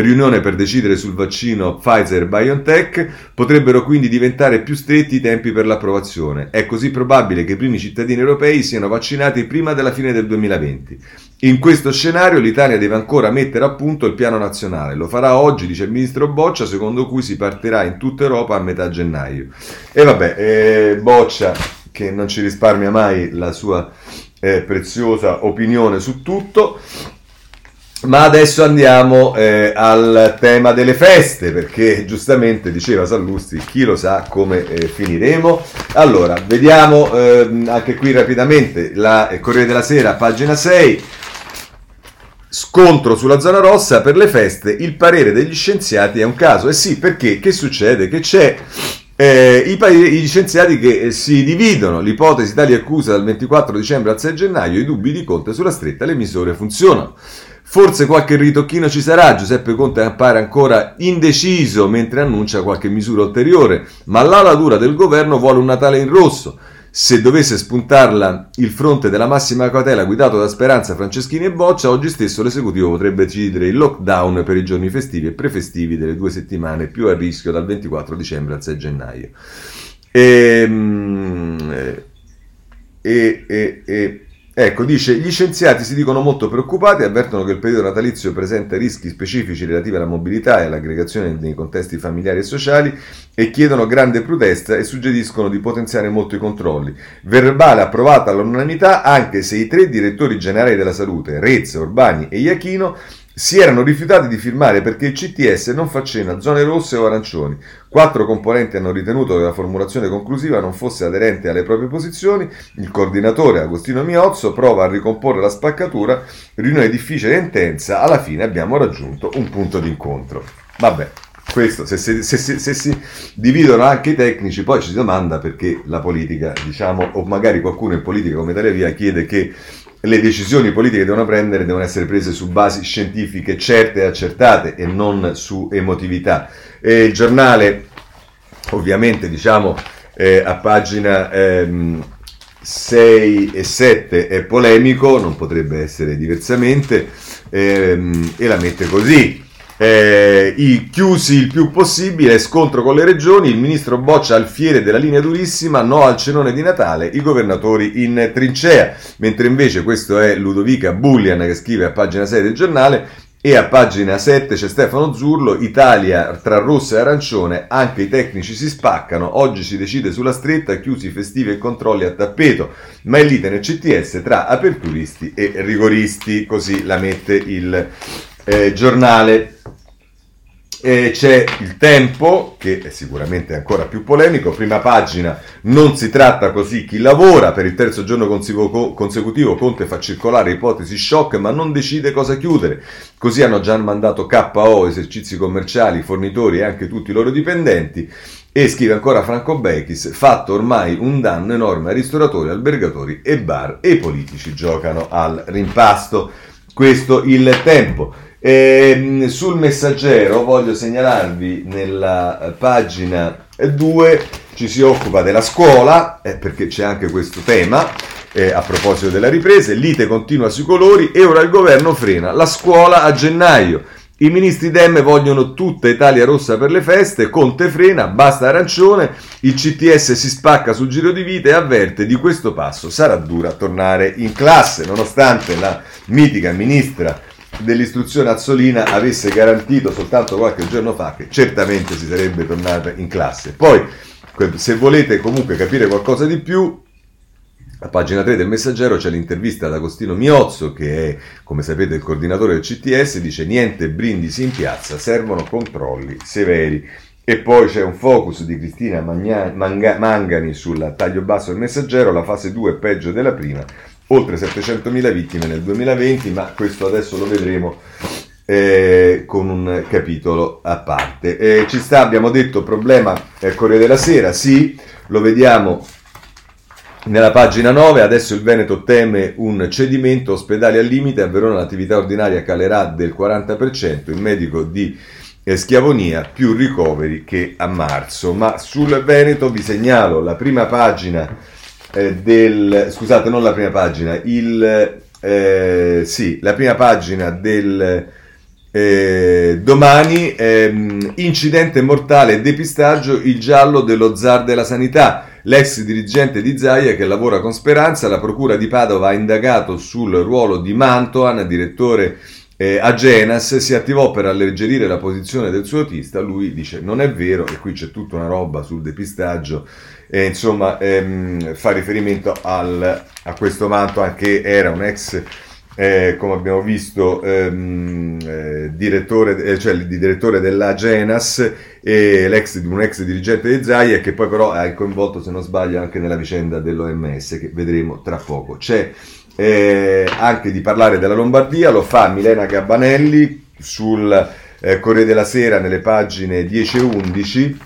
riunione per decidere sul vaccino Pfizer-BioNTech, potrebbero quindi diventare più stretti i tempi per l'approvazione. È così probabile che i primi cittadini europei siano vaccinati prima della fine del 2020. In questo scenario l'Italia deve ancora mettere a punto il piano nazionale. Lo farà oggi, dice il ministro Boccia, secondo cui si partirà in tutta Europa a metà gennaio. E vabbè, eh, Boccia, che non ci risparmia mai la sua eh, preziosa opinione su tutto. Ma adesso andiamo eh, al tema delle feste, perché giustamente diceva Sallusti, chi lo sa come eh, finiremo. Allora, vediamo eh, anche qui rapidamente la Corriere della Sera, pagina 6. Scontro sulla zona rossa per le feste, il parere degli scienziati è un caso. Eh sì, perché? Che succede? Che c'è eh, i, gli scienziati che si dividono, l'ipotesi tali accusa dal 24 dicembre al 6 gennaio, i dubbi di Conte sulla stretta, le misure funzionano. Forse qualche ritocchino ci sarà, Giuseppe Conte appare ancora indeciso mentre annuncia qualche misura ulteriore, ma l'ala dura del governo vuole un Natale in rosso. Se dovesse spuntarla il fronte della massima cautela guidato da Speranza, Franceschini e Boccia, oggi stesso l'esecutivo potrebbe decidere il lockdown per i giorni festivi e prefestivi delle due settimane più a rischio dal 24 dicembre al 6 gennaio. Ehm, e, e, e, e Ecco, dice, gli scienziati si dicono molto preoccupati, avvertono che il periodo natalizio presenta rischi specifici relativi alla mobilità e all'aggregazione nei contesti familiari e sociali e chiedono grande protesta e suggeriscono di potenziare molto i controlli. Verbale approvata all'unanimità anche se i tre direttori generali della salute, Rezza, Urbani e Iachino, si erano rifiutati di firmare perché il CTS non faceva zone rosse o arancioni. Quattro componenti hanno ritenuto che la formulazione conclusiva non fosse aderente alle proprie posizioni. Il coordinatore Agostino Miozzo prova a ricomporre la spaccatura. Riunione difficile e intensa. Alla fine abbiamo raggiunto un punto d'incontro. Vabbè, questo, se, se, se, se, si dividono anche i tecnici, poi ci si domanda perché la politica, diciamo, o magari qualcuno in politica come Italia Via chiede che le decisioni politiche che devono prendere devono essere prese su basi scientifiche certe e accertate e non su emotività. E il giornale, ovviamente, diciamo, eh, a pagina ehm, 6 e 7 è polemico, non potrebbe essere diversamente, ehm, e la mette così eh, i chiusi il più possibile, scontro con le regioni, il ministro boccia al fiere della linea durissima, no al cenone di Natale, i governatori in trincea, mentre invece questo è Ludovica Bullian che scrive a pagina 6 del giornale e a pagina 7 c'è Stefano Zurlo, Italia tra rosso e arancione, anche i tecnici si spaccano, oggi si decide sulla stretta, chiusi festivi e controlli a tappeto, ma è lite nel CTS tra aperturisti e rigoristi, così la mette il eh, giornale. E c'è il tempo, che è sicuramente ancora più polemico. Prima pagina, non si tratta così chi lavora. Per il terzo giorno consecutivo Conte fa circolare ipotesi shock, ma non decide cosa chiudere. Così hanno già mandato KO, esercizi commerciali, fornitori e anche tutti i loro dipendenti. E scrive ancora Franco Bechis, fatto ormai un danno enorme ai ristoratori, albergatori e bar e i politici giocano al rimpasto. Questo il tempo. E, ehm, sul messaggero voglio segnalarvi nella pagina 2 ci si occupa della scuola, eh, perché c'è anche questo tema, eh, a proposito della ripresa, l'ite continua sui colori e ora il governo frena la scuola a gennaio. I ministri Dem vogliono tutta Italia rossa per le feste, Conte frena, basta arancione, il CTS si spacca sul giro di vita e avverte di questo passo sarà dura tornare in classe, nonostante la mitica ministra dell'istruzione Azzolina avesse garantito soltanto qualche giorno fa che certamente si sarebbe tornata in classe. Poi, se volete comunque capire qualcosa di più, a pagina 3 del Messaggero c'è l'intervista ad Agostino Miozzo, che è, come sapete, il coordinatore del CTS, dice niente brindisi in piazza, servono controlli severi. E poi c'è un focus di Cristina Magna, Manga, Mangani sul taglio basso del Messaggero, la fase 2 è peggio della prima, oltre 700.000 vittime nel 2020, ma questo adesso lo vedremo eh, con un capitolo a parte. Eh, ci sta, abbiamo detto, problema eh, Corriere della Sera, sì, lo vediamo nella pagina 9, adesso il Veneto teme un cedimento, ospedali al limite, a Verona l'attività ordinaria calerà del 40%, il medico di eh, Schiavonia più ricoveri che a marzo. Ma sul Veneto vi segnalo la prima pagina eh, del... scusate, non la prima pagina, il... Eh, sì, la prima pagina del... Eh, domani ehm, incidente mortale e depistaggio il giallo dello zar della sanità. L'ex dirigente di Zaia che lavora con Speranza la procura di Padova ha indagato sul ruolo di Mantoan direttore eh, a Genas si attivò per alleggerire la posizione del suo autista lui dice non è vero e qui c'è tutta una roba sul depistaggio e insomma ehm, fa riferimento al, a questo Manto che era un ex eh, come abbiamo visto ehm, eh, direttore, eh, cioè il direttore della Genas e un ex dirigente di Zaia che poi però è coinvolto se non sbaglio anche nella vicenda dell'OMS che vedremo tra poco. C'è eh, anche di parlare della Lombardia lo fa Milena Gabbanelli sul eh, Corriere della Sera nelle pagine 10 e 11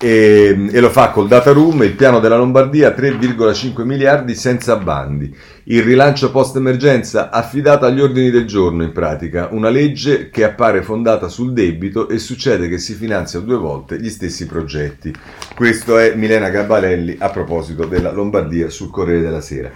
e, e, lo fa col data room, il piano della Lombardia 3,5 miliardi senza bandi, il rilancio post emergenza affidato agli ordini del giorno in pratica, una legge che appare fondata sul debito e succede che si finanzia due volte gli stessi progetti. Questo è Milena Gabbalelli a proposito della Lombardia sul Corriere della Sera.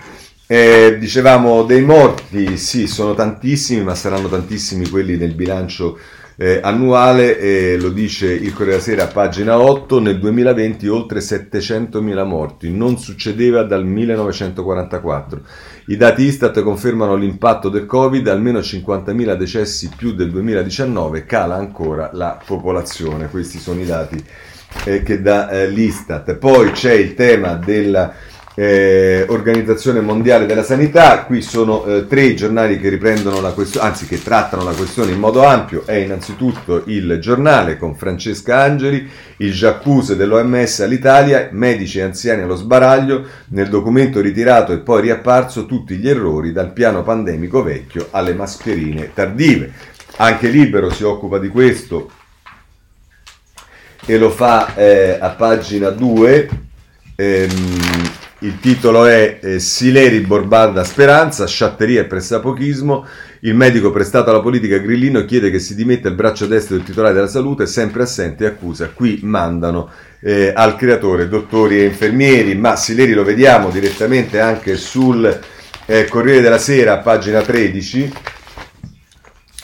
Eh, dicevamo dei morti, sì, sono tantissimi, ma saranno tantissimi quelli nel bilancio eh, annuale, eh, lo dice il Corriere della Sera, pagina 8, nel 2020 oltre 700.000 morti, non succedeva dal 1944. I dati Istat confermano l'impatto del Covid, almeno 50.000 decessi più del 2019, cala ancora la popolazione. Questi sono i dati eh, che dà eh, l'Istat. Poi c'è il tema della eh, Organizzazione Mondiale della Sanità, qui sono eh, tre i giornali che riprendono la questione, anzi che trattano la questione in modo ampio, è innanzitutto il giornale con Francesca Angeli, il Giaccuse dell'OMS all'Italia, medici e anziani allo sbaraglio, nel documento ritirato e poi riapparso tutti gli errori dal piano pandemico vecchio alle mascherine tardive. Anche Libero si occupa di questo e lo fa eh, a pagina 2. Ehm, il titolo è eh, Sileri Borbarda Speranza, sciatteria e pressapochismo. Il medico prestato alla politica Grillino chiede che si dimetta il braccio destro del titolare della salute, sempre assente e accusa. Qui mandano eh, al creatore dottori e infermieri, ma Sileri lo vediamo direttamente anche sul eh, Corriere della Sera, pagina 13,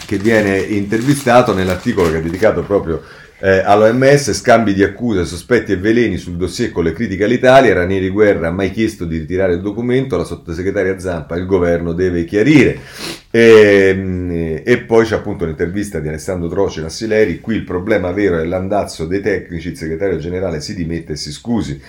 che viene intervistato nell'articolo che è dedicato proprio eh, all'OMS scambi di accuse, sospetti e veleni sul dossier con le critiche all'Italia, Ranieri Guerra ha mai chiesto di ritirare il documento, la sottosegretaria Zampa, il governo deve chiarire. E, ehm, e poi c'è appunto l'intervista di Alessandro Troce a qui il problema vero è l'andazzo dei tecnici, il segretario generale si dimette e si scusi.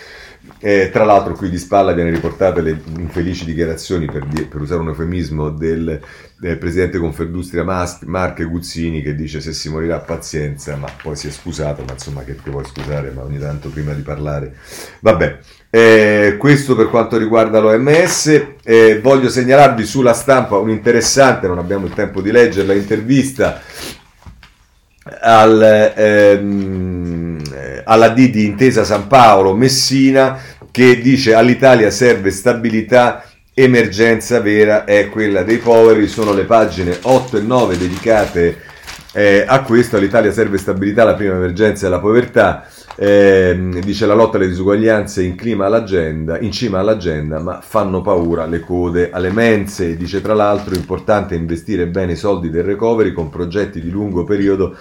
Eh, tra l'altro qui di spalla viene riportate le infelici dichiarazioni, per, per usare un eufemismo, del, del presidente Confindustria Marche Guzzini che dice se si morirà pazienza, ma poi si è scusato, ma insomma che ti vuoi scusare, ma ogni tanto prima di parlare. Vabbè, eh, questo per quanto riguarda l'OMS. Eh, voglio segnalarvi sulla stampa un interessante, non abbiamo il tempo di leggerla, intervista al... Ehm, alla D di Intesa San Paolo Messina che dice all'Italia serve stabilità emergenza vera è quella dei poveri, sono le pagine 8 e 9 dedicate eh, a questo, all'Italia serve stabilità, la prima emergenza è la povertà, eh, dice la lotta alle disuguaglianze in, in cima all'agenda, ma fanno paura le code alle mense, dice tra l'altro importante investire bene i soldi del recovery con progetti di lungo periodo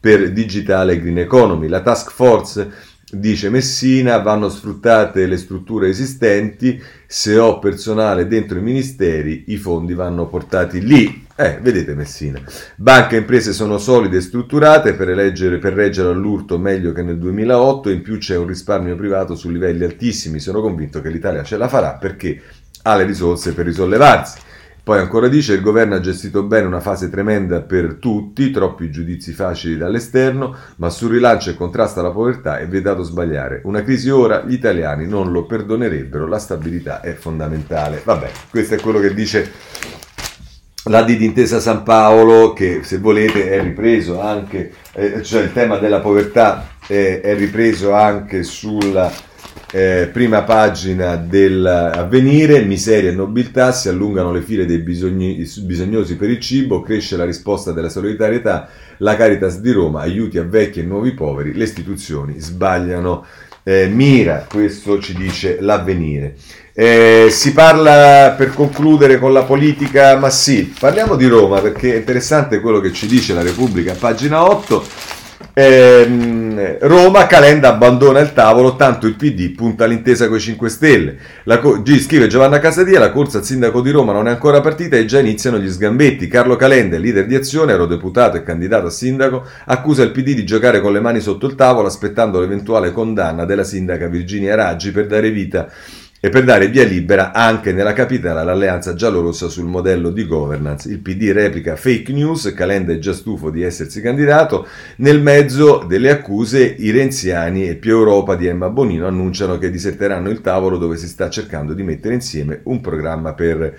per digitale green economy. La task force dice Messina vanno sfruttate le strutture esistenti, se ho personale dentro i ministeri i fondi vanno portati lì. Eh, vedete Messina. Banche e imprese sono solide e strutturate per, eleggere, per reggere all'urto meglio che nel 2008, in più c'è un risparmio privato su livelli altissimi, sono convinto che l'Italia ce la farà perché ha le risorse per risollevarsi. Poi ancora dice il governo ha gestito bene una fase tremenda per tutti, troppi giudizi facili dall'esterno, ma sul rilancio e contrasto alla povertà è vietato sbagliare. Una crisi ora gli italiani non lo perdonerebbero, la stabilità è fondamentale. Vabbè, questo è quello che dice la D d'Intesa San Paolo, che se volete è ripreso anche, eh, cioè il tema della povertà è, è ripreso anche sulla eh, prima pagina dell'avvenire, miseria e nobiltà, si allungano le file dei bisogni, bisognosi per il cibo, cresce la risposta della solidarietà, la Caritas di Roma, aiuti a vecchi e nuovi poveri, le istituzioni sbagliano eh, mira, questo ci dice l'avvenire. Eh, si parla per concludere con la politica, ma sì, parliamo di Roma perché è interessante quello che ci dice la Repubblica, pagina 8 eh, Roma, Calenda abbandona il tavolo, tanto il PD punta all'intesa con i 5 Stelle. La co- G scrive Giovanna Casadia, la corsa al sindaco di Roma non è ancora partita e già iniziano gli sgambetti. Carlo Calenda, leader di azione, eurodeputato e candidato a sindaco, accusa il PD di giocare con le mani sotto il tavolo aspettando l'eventuale condanna della sindaca Virginia Raggi per dare vita e per dare via libera anche nella capitale all'alleanza giallorossa sul modello di governance. Il PD replica fake news, Calenda è già stufo di essersi candidato, nel mezzo delle accuse i renziani e più Europa di Emma Bonino annunciano che diserteranno il tavolo dove si sta cercando di mettere insieme un programma per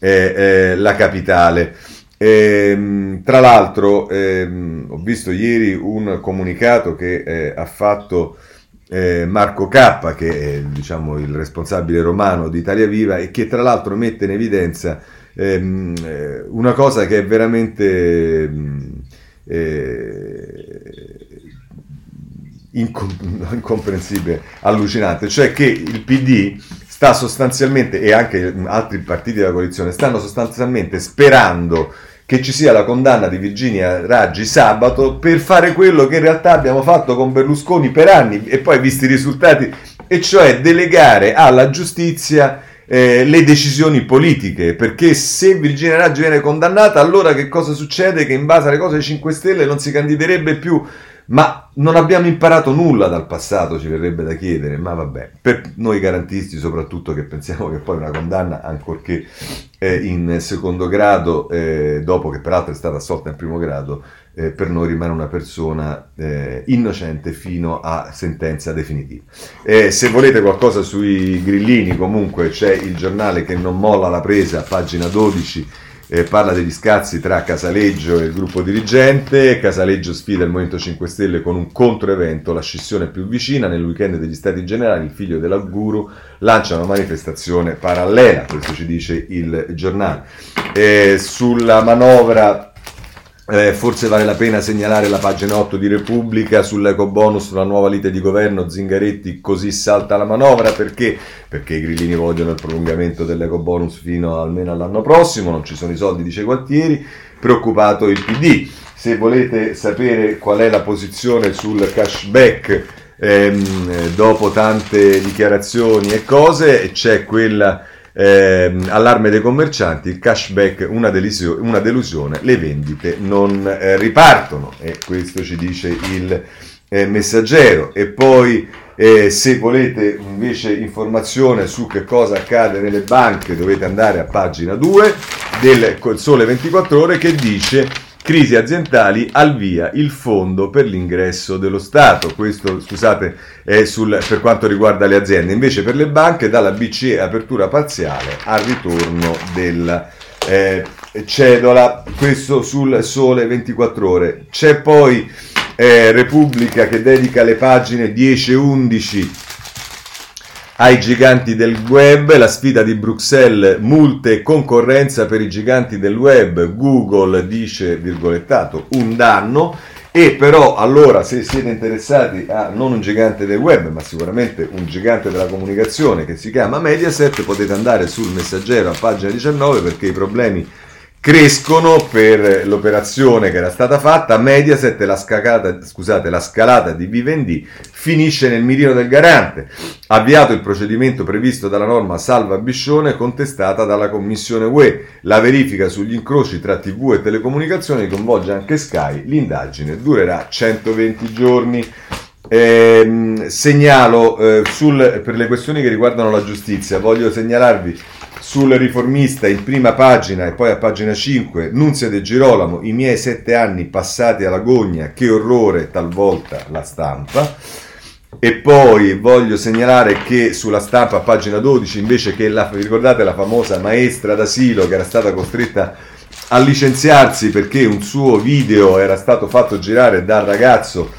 eh, eh, la capitale. Ehm, tra l'altro ehm, ho visto ieri un comunicato che eh, ha fatto eh, Marco K, che è diciamo, il responsabile romano di Italia Viva e che tra l'altro mette in evidenza ehm, eh, una cosa che è veramente ehm, eh, incomprensibile, allucinante, cioè che il PD sta sostanzialmente, e anche altri partiti della coalizione, stanno sostanzialmente sperando che ci sia la condanna di Virginia Raggi sabato per fare quello che in realtà abbiamo fatto con Berlusconi per anni e poi visti i risultati, e cioè delegare alla giustizia eh, le decisioni politiche, perché se Virginia Raggi viene condannata, allora che cosa succede? Che in base alle cose dei 5 Stelle non si candiderebbe più ma non abbiamo imparato nulla dal passato, ci verrebbe da chiedere, ma vabbè, per noi garantisti soprattutto che pensiamo che poi una condanna, ancorché eh, in secondo grado, eh, dopo che peraltro è stata assolta in primo grado, eh, per noi rimane una persona eh, innocente fino a sentenza definitiva. se volete qualcosa sui grillini, comunque c'è il giornale che non molla la presa, pagina 12 eh, parla degli scazzi tra Casaleggio e il gruppo dirigente. Casaleggio sfida il Movimento 5 Stelle con un controevento, la scissione più vicina. Nel weekend degli Stati Generali, il figlio dell'Auguru lancia una manifestazione parallela, questo ci dice il giornale. Eh, sulla manovra eh, forse vale la pena segnalare la pagina 8 di Repubblica sull'eco bonus, sulla nuova lite di governo, Zingaretti così salta la manovra perché? Perché i grillini vogliono il prolungamento dell'eco bonus fino almeno all'anno prossimo, non ci sono i soldi, dice Gualtieri, preoccupato il PD. Se volete sapere qual è la posizione sul cashback ehm, dopo tante dichiarazioni e cose, c'è quella eh, allarme dei commercianti, il cashback una, delusio- una delusione, le vendite non eh, ripartono e questo ci dice il eh, messaggero. E poi eh, se volete invece informazione su che cosa accade nelle banche dovete andare a pagina 2 del Sole 24 ore che dice crisi aziendali al via il fondo per l'ingresso dello Stato. Questo, scusate, è sul, per quanto riguarda le aziende. Invece per le banche dalla BCE apertura parziale al ritorno della eh, cedola. Questo sul sole 24 ore. C'è poi eh, Repubblica che dedica le pagine 10 e 11 ai giganti del web, la sfida di Bruxelles, multe e concorrenza per i giganti del web, Google dice, virgolettato, un danno, e però allora se siete interessati a non un gigante del web, ma sicuramente un gigante della comunicazione che si chiama Mediaset, potete andare sul messaggero a pagina 19 perché i problemi crescono per l'operazione che era stata fatta. Mediaset, la, scacata, scusate, la scalata di Vivendi finisce nel mirino del garante. Avviato il procedimento previsto dalla norma Salva Biscione, contestata dalla Commissione UE. La verifica sugli incroci tra TV e telecomunicazioni coinvolge anche Sky. L'indagine durerà 120 giorni. Eh, segnalo eh, sul, per le questioni che riguardano la giustizia, voglio segnalarvi sul riformista in prima pagina e poi a pagina 5, Nunzia De Girolamo, i miei sette anni passati alla gogna, che orrore talvolta la stampa. E poi voglio segnalare che sulla stampa a pagina 12 invece che la, ricordate la famosa maestra d'asilo che era stata costretta a licenziarsi perché un suo video era stato fatto girare dal ragazzo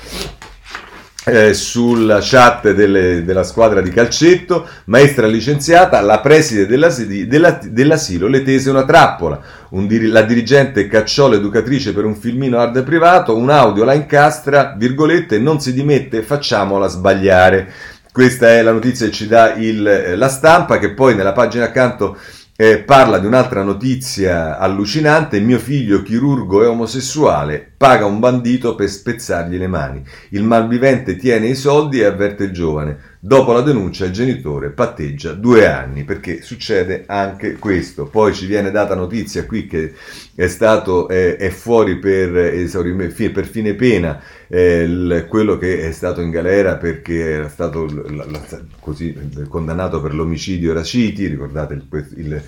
eh, sulla chat delle, della squadra di calcetto, maestra licenziata, la preside dell'asilo, della, dell'asilo le tese una trappola, un la dirigente cacciò l'educatrice per un filmino hard privato, un audio la incastra, virgolette, non si dimette, facciamola sbagliare. Questa è la notizia che ci dà il, eh, la stampa, che poi nella pagina accanto eh, parla di un'altra notizia allucinante, mio figlio chirurgo è omosessuale, paga un bandito per spezzargli le mani. Il malvivente tiene i soldi e avverte il giovane. Dopo la denuncia il genitore patteggia due anni perché succede anche questo. Poi ci viene data notizia qui che è stato eh, è fuori per, per fine pena eh, il, quello che è stato in galera perché era stato la, la, così, condannato per l'omicidio Raciti, ricordate il, il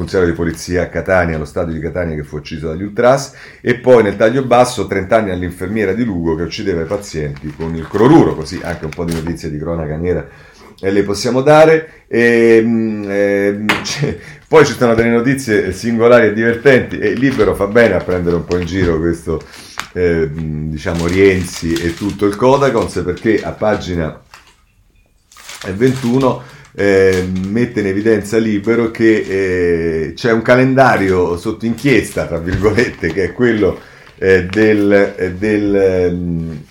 funzionario di polizia a Catania, allo stadio di Catania che fu ucciso dagli Ultras, e poi nel taglio basso 30 anni all'infermiera di Lugo che uccideva i pazienti con il cloruro, così anche un po' di notizie di cronaca nera e le possiamo dare. E, ehm, e, ehm, [LAUGHS] poi ci sono delle notizie singolari e divertenti e Libero fa bene a prendere un po' in giro questo, eh, diciamo, Rienzi e tutto il Codacons perché a pagina 21 eh, mette in evidenza libero che eh, c'è un calendario sotto inchiesta, tra virgolette, che è quello eh, del, eh, del ehm,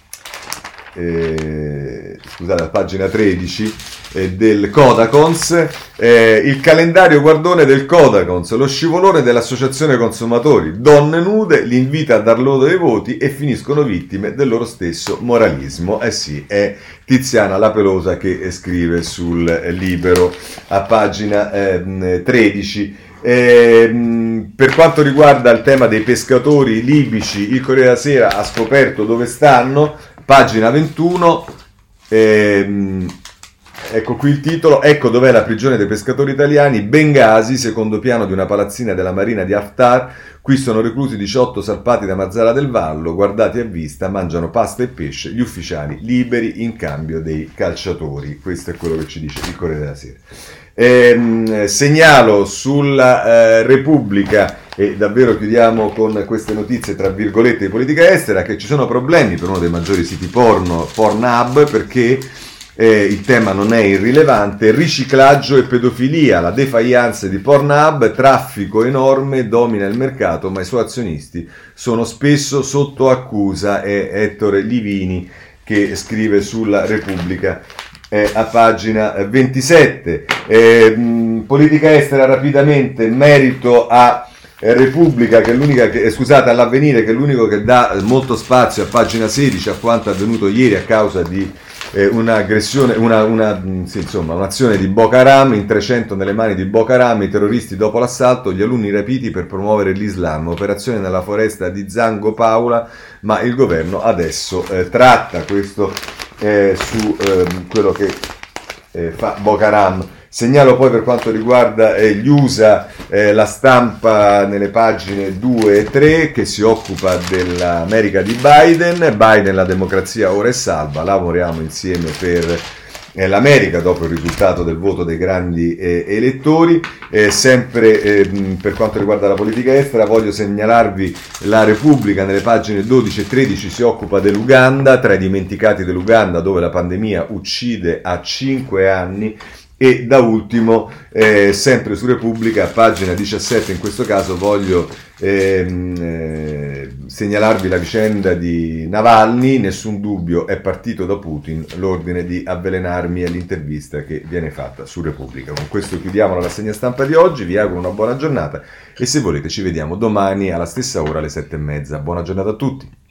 eh, scusate, pagina 13, eh, del Codacons, eh, il calendario guardone del Codacons, lo scivolone dell'associazione consumatori, donne nude, li invita a dar loro dei voti e finiscono vittime del loro stesso moralismo. Eh sì, è Tiziana La Pelosa che scrive sul Libero a pagina eh, 13. Eh, per quanto riguarda il tema dei pescatori libici, il Corriere della Sera ha scoperto dove stanno, pagina 21. Ehm, Ecco qui il titolo, ecco dov'è la prigione dei pescatori italiani, Bengasi, secondo piano di una palazzina della marina di Haftar, qui sono reclusi 18 salpati da Mazzara del Vallo, guardati a vista, mangiano pasta e pesce, gli ufficiali liberi in cambio dei calciatori, questo è quello che ci dice il Corriere della Sera. Eh, segnalo sulla eh, Repubblica e davvero chiudiamo con queste notizie tra virgolette di politica estera che ci sono problemi per uno dei maggiori siti porno, Pornhub, perché eh, il tema non è irrilevante, riciclaggio e pedofilia, la defiance di Pornhub, traffico enorme, domina il mercato, ma i suoi azionisti sono spesso sotto accusa, è Ettore Livini che scrive sulla Repubblica. Eh, a pagina 27. Eh, mh, politica estera rapidamente, merito a Repubblica, che è l'unica che, eh, scusate, all'avvenire, che è l'unico che dà molto spazio a pagina 16 a quanto avvenuto ieri a causa di eh, un'aggressione, una, una, sì, insomma, un'azione di Boko Haram, in 300 nelle mani di Boko Haram, i terroristi dopo l'assalto, gli alunni rapiti per promuovere l'Islam, operazione nella foresta di Zango Paula, ma il governo adesso eh, tratta questo eh, su ehm, quello che eh, fa Boko Haram. Segnalo poi per quanto riguarda eh, gli USA eh, la stampa nelle pagine 2 e 3 che si occupa dell'America di Biden. Biden, la democrazia ora è salva, lavoriamo insieme per eh, l'America dopo il risultato del voto dei grandi eh, elettori. Eh, sempre ehm, per quanto riguarda la politica estera voglio segnalarvi la Repubblica nelle pagine 12 e 13 si occupa dell'Uganda, tra i dimenticati dell'Uganda dove la pandemia uccide a 5 anni e da ultimo, eh, sempre su Repubblica, pagina 17, in questo caso voglio ehm, eh, segnalarvi la vicenda di Navalny, nessun dubbio è partito da Putin l'ordine di avvelenarmi all'intervista che viene fatta su Repubblica. Con questo chiudiamo la rassegna stampa di oggi, vi auguro una buona giornata e se volete ci vediamo domani alla stessa ora alle sette e mezza. Buona giornata a tutti.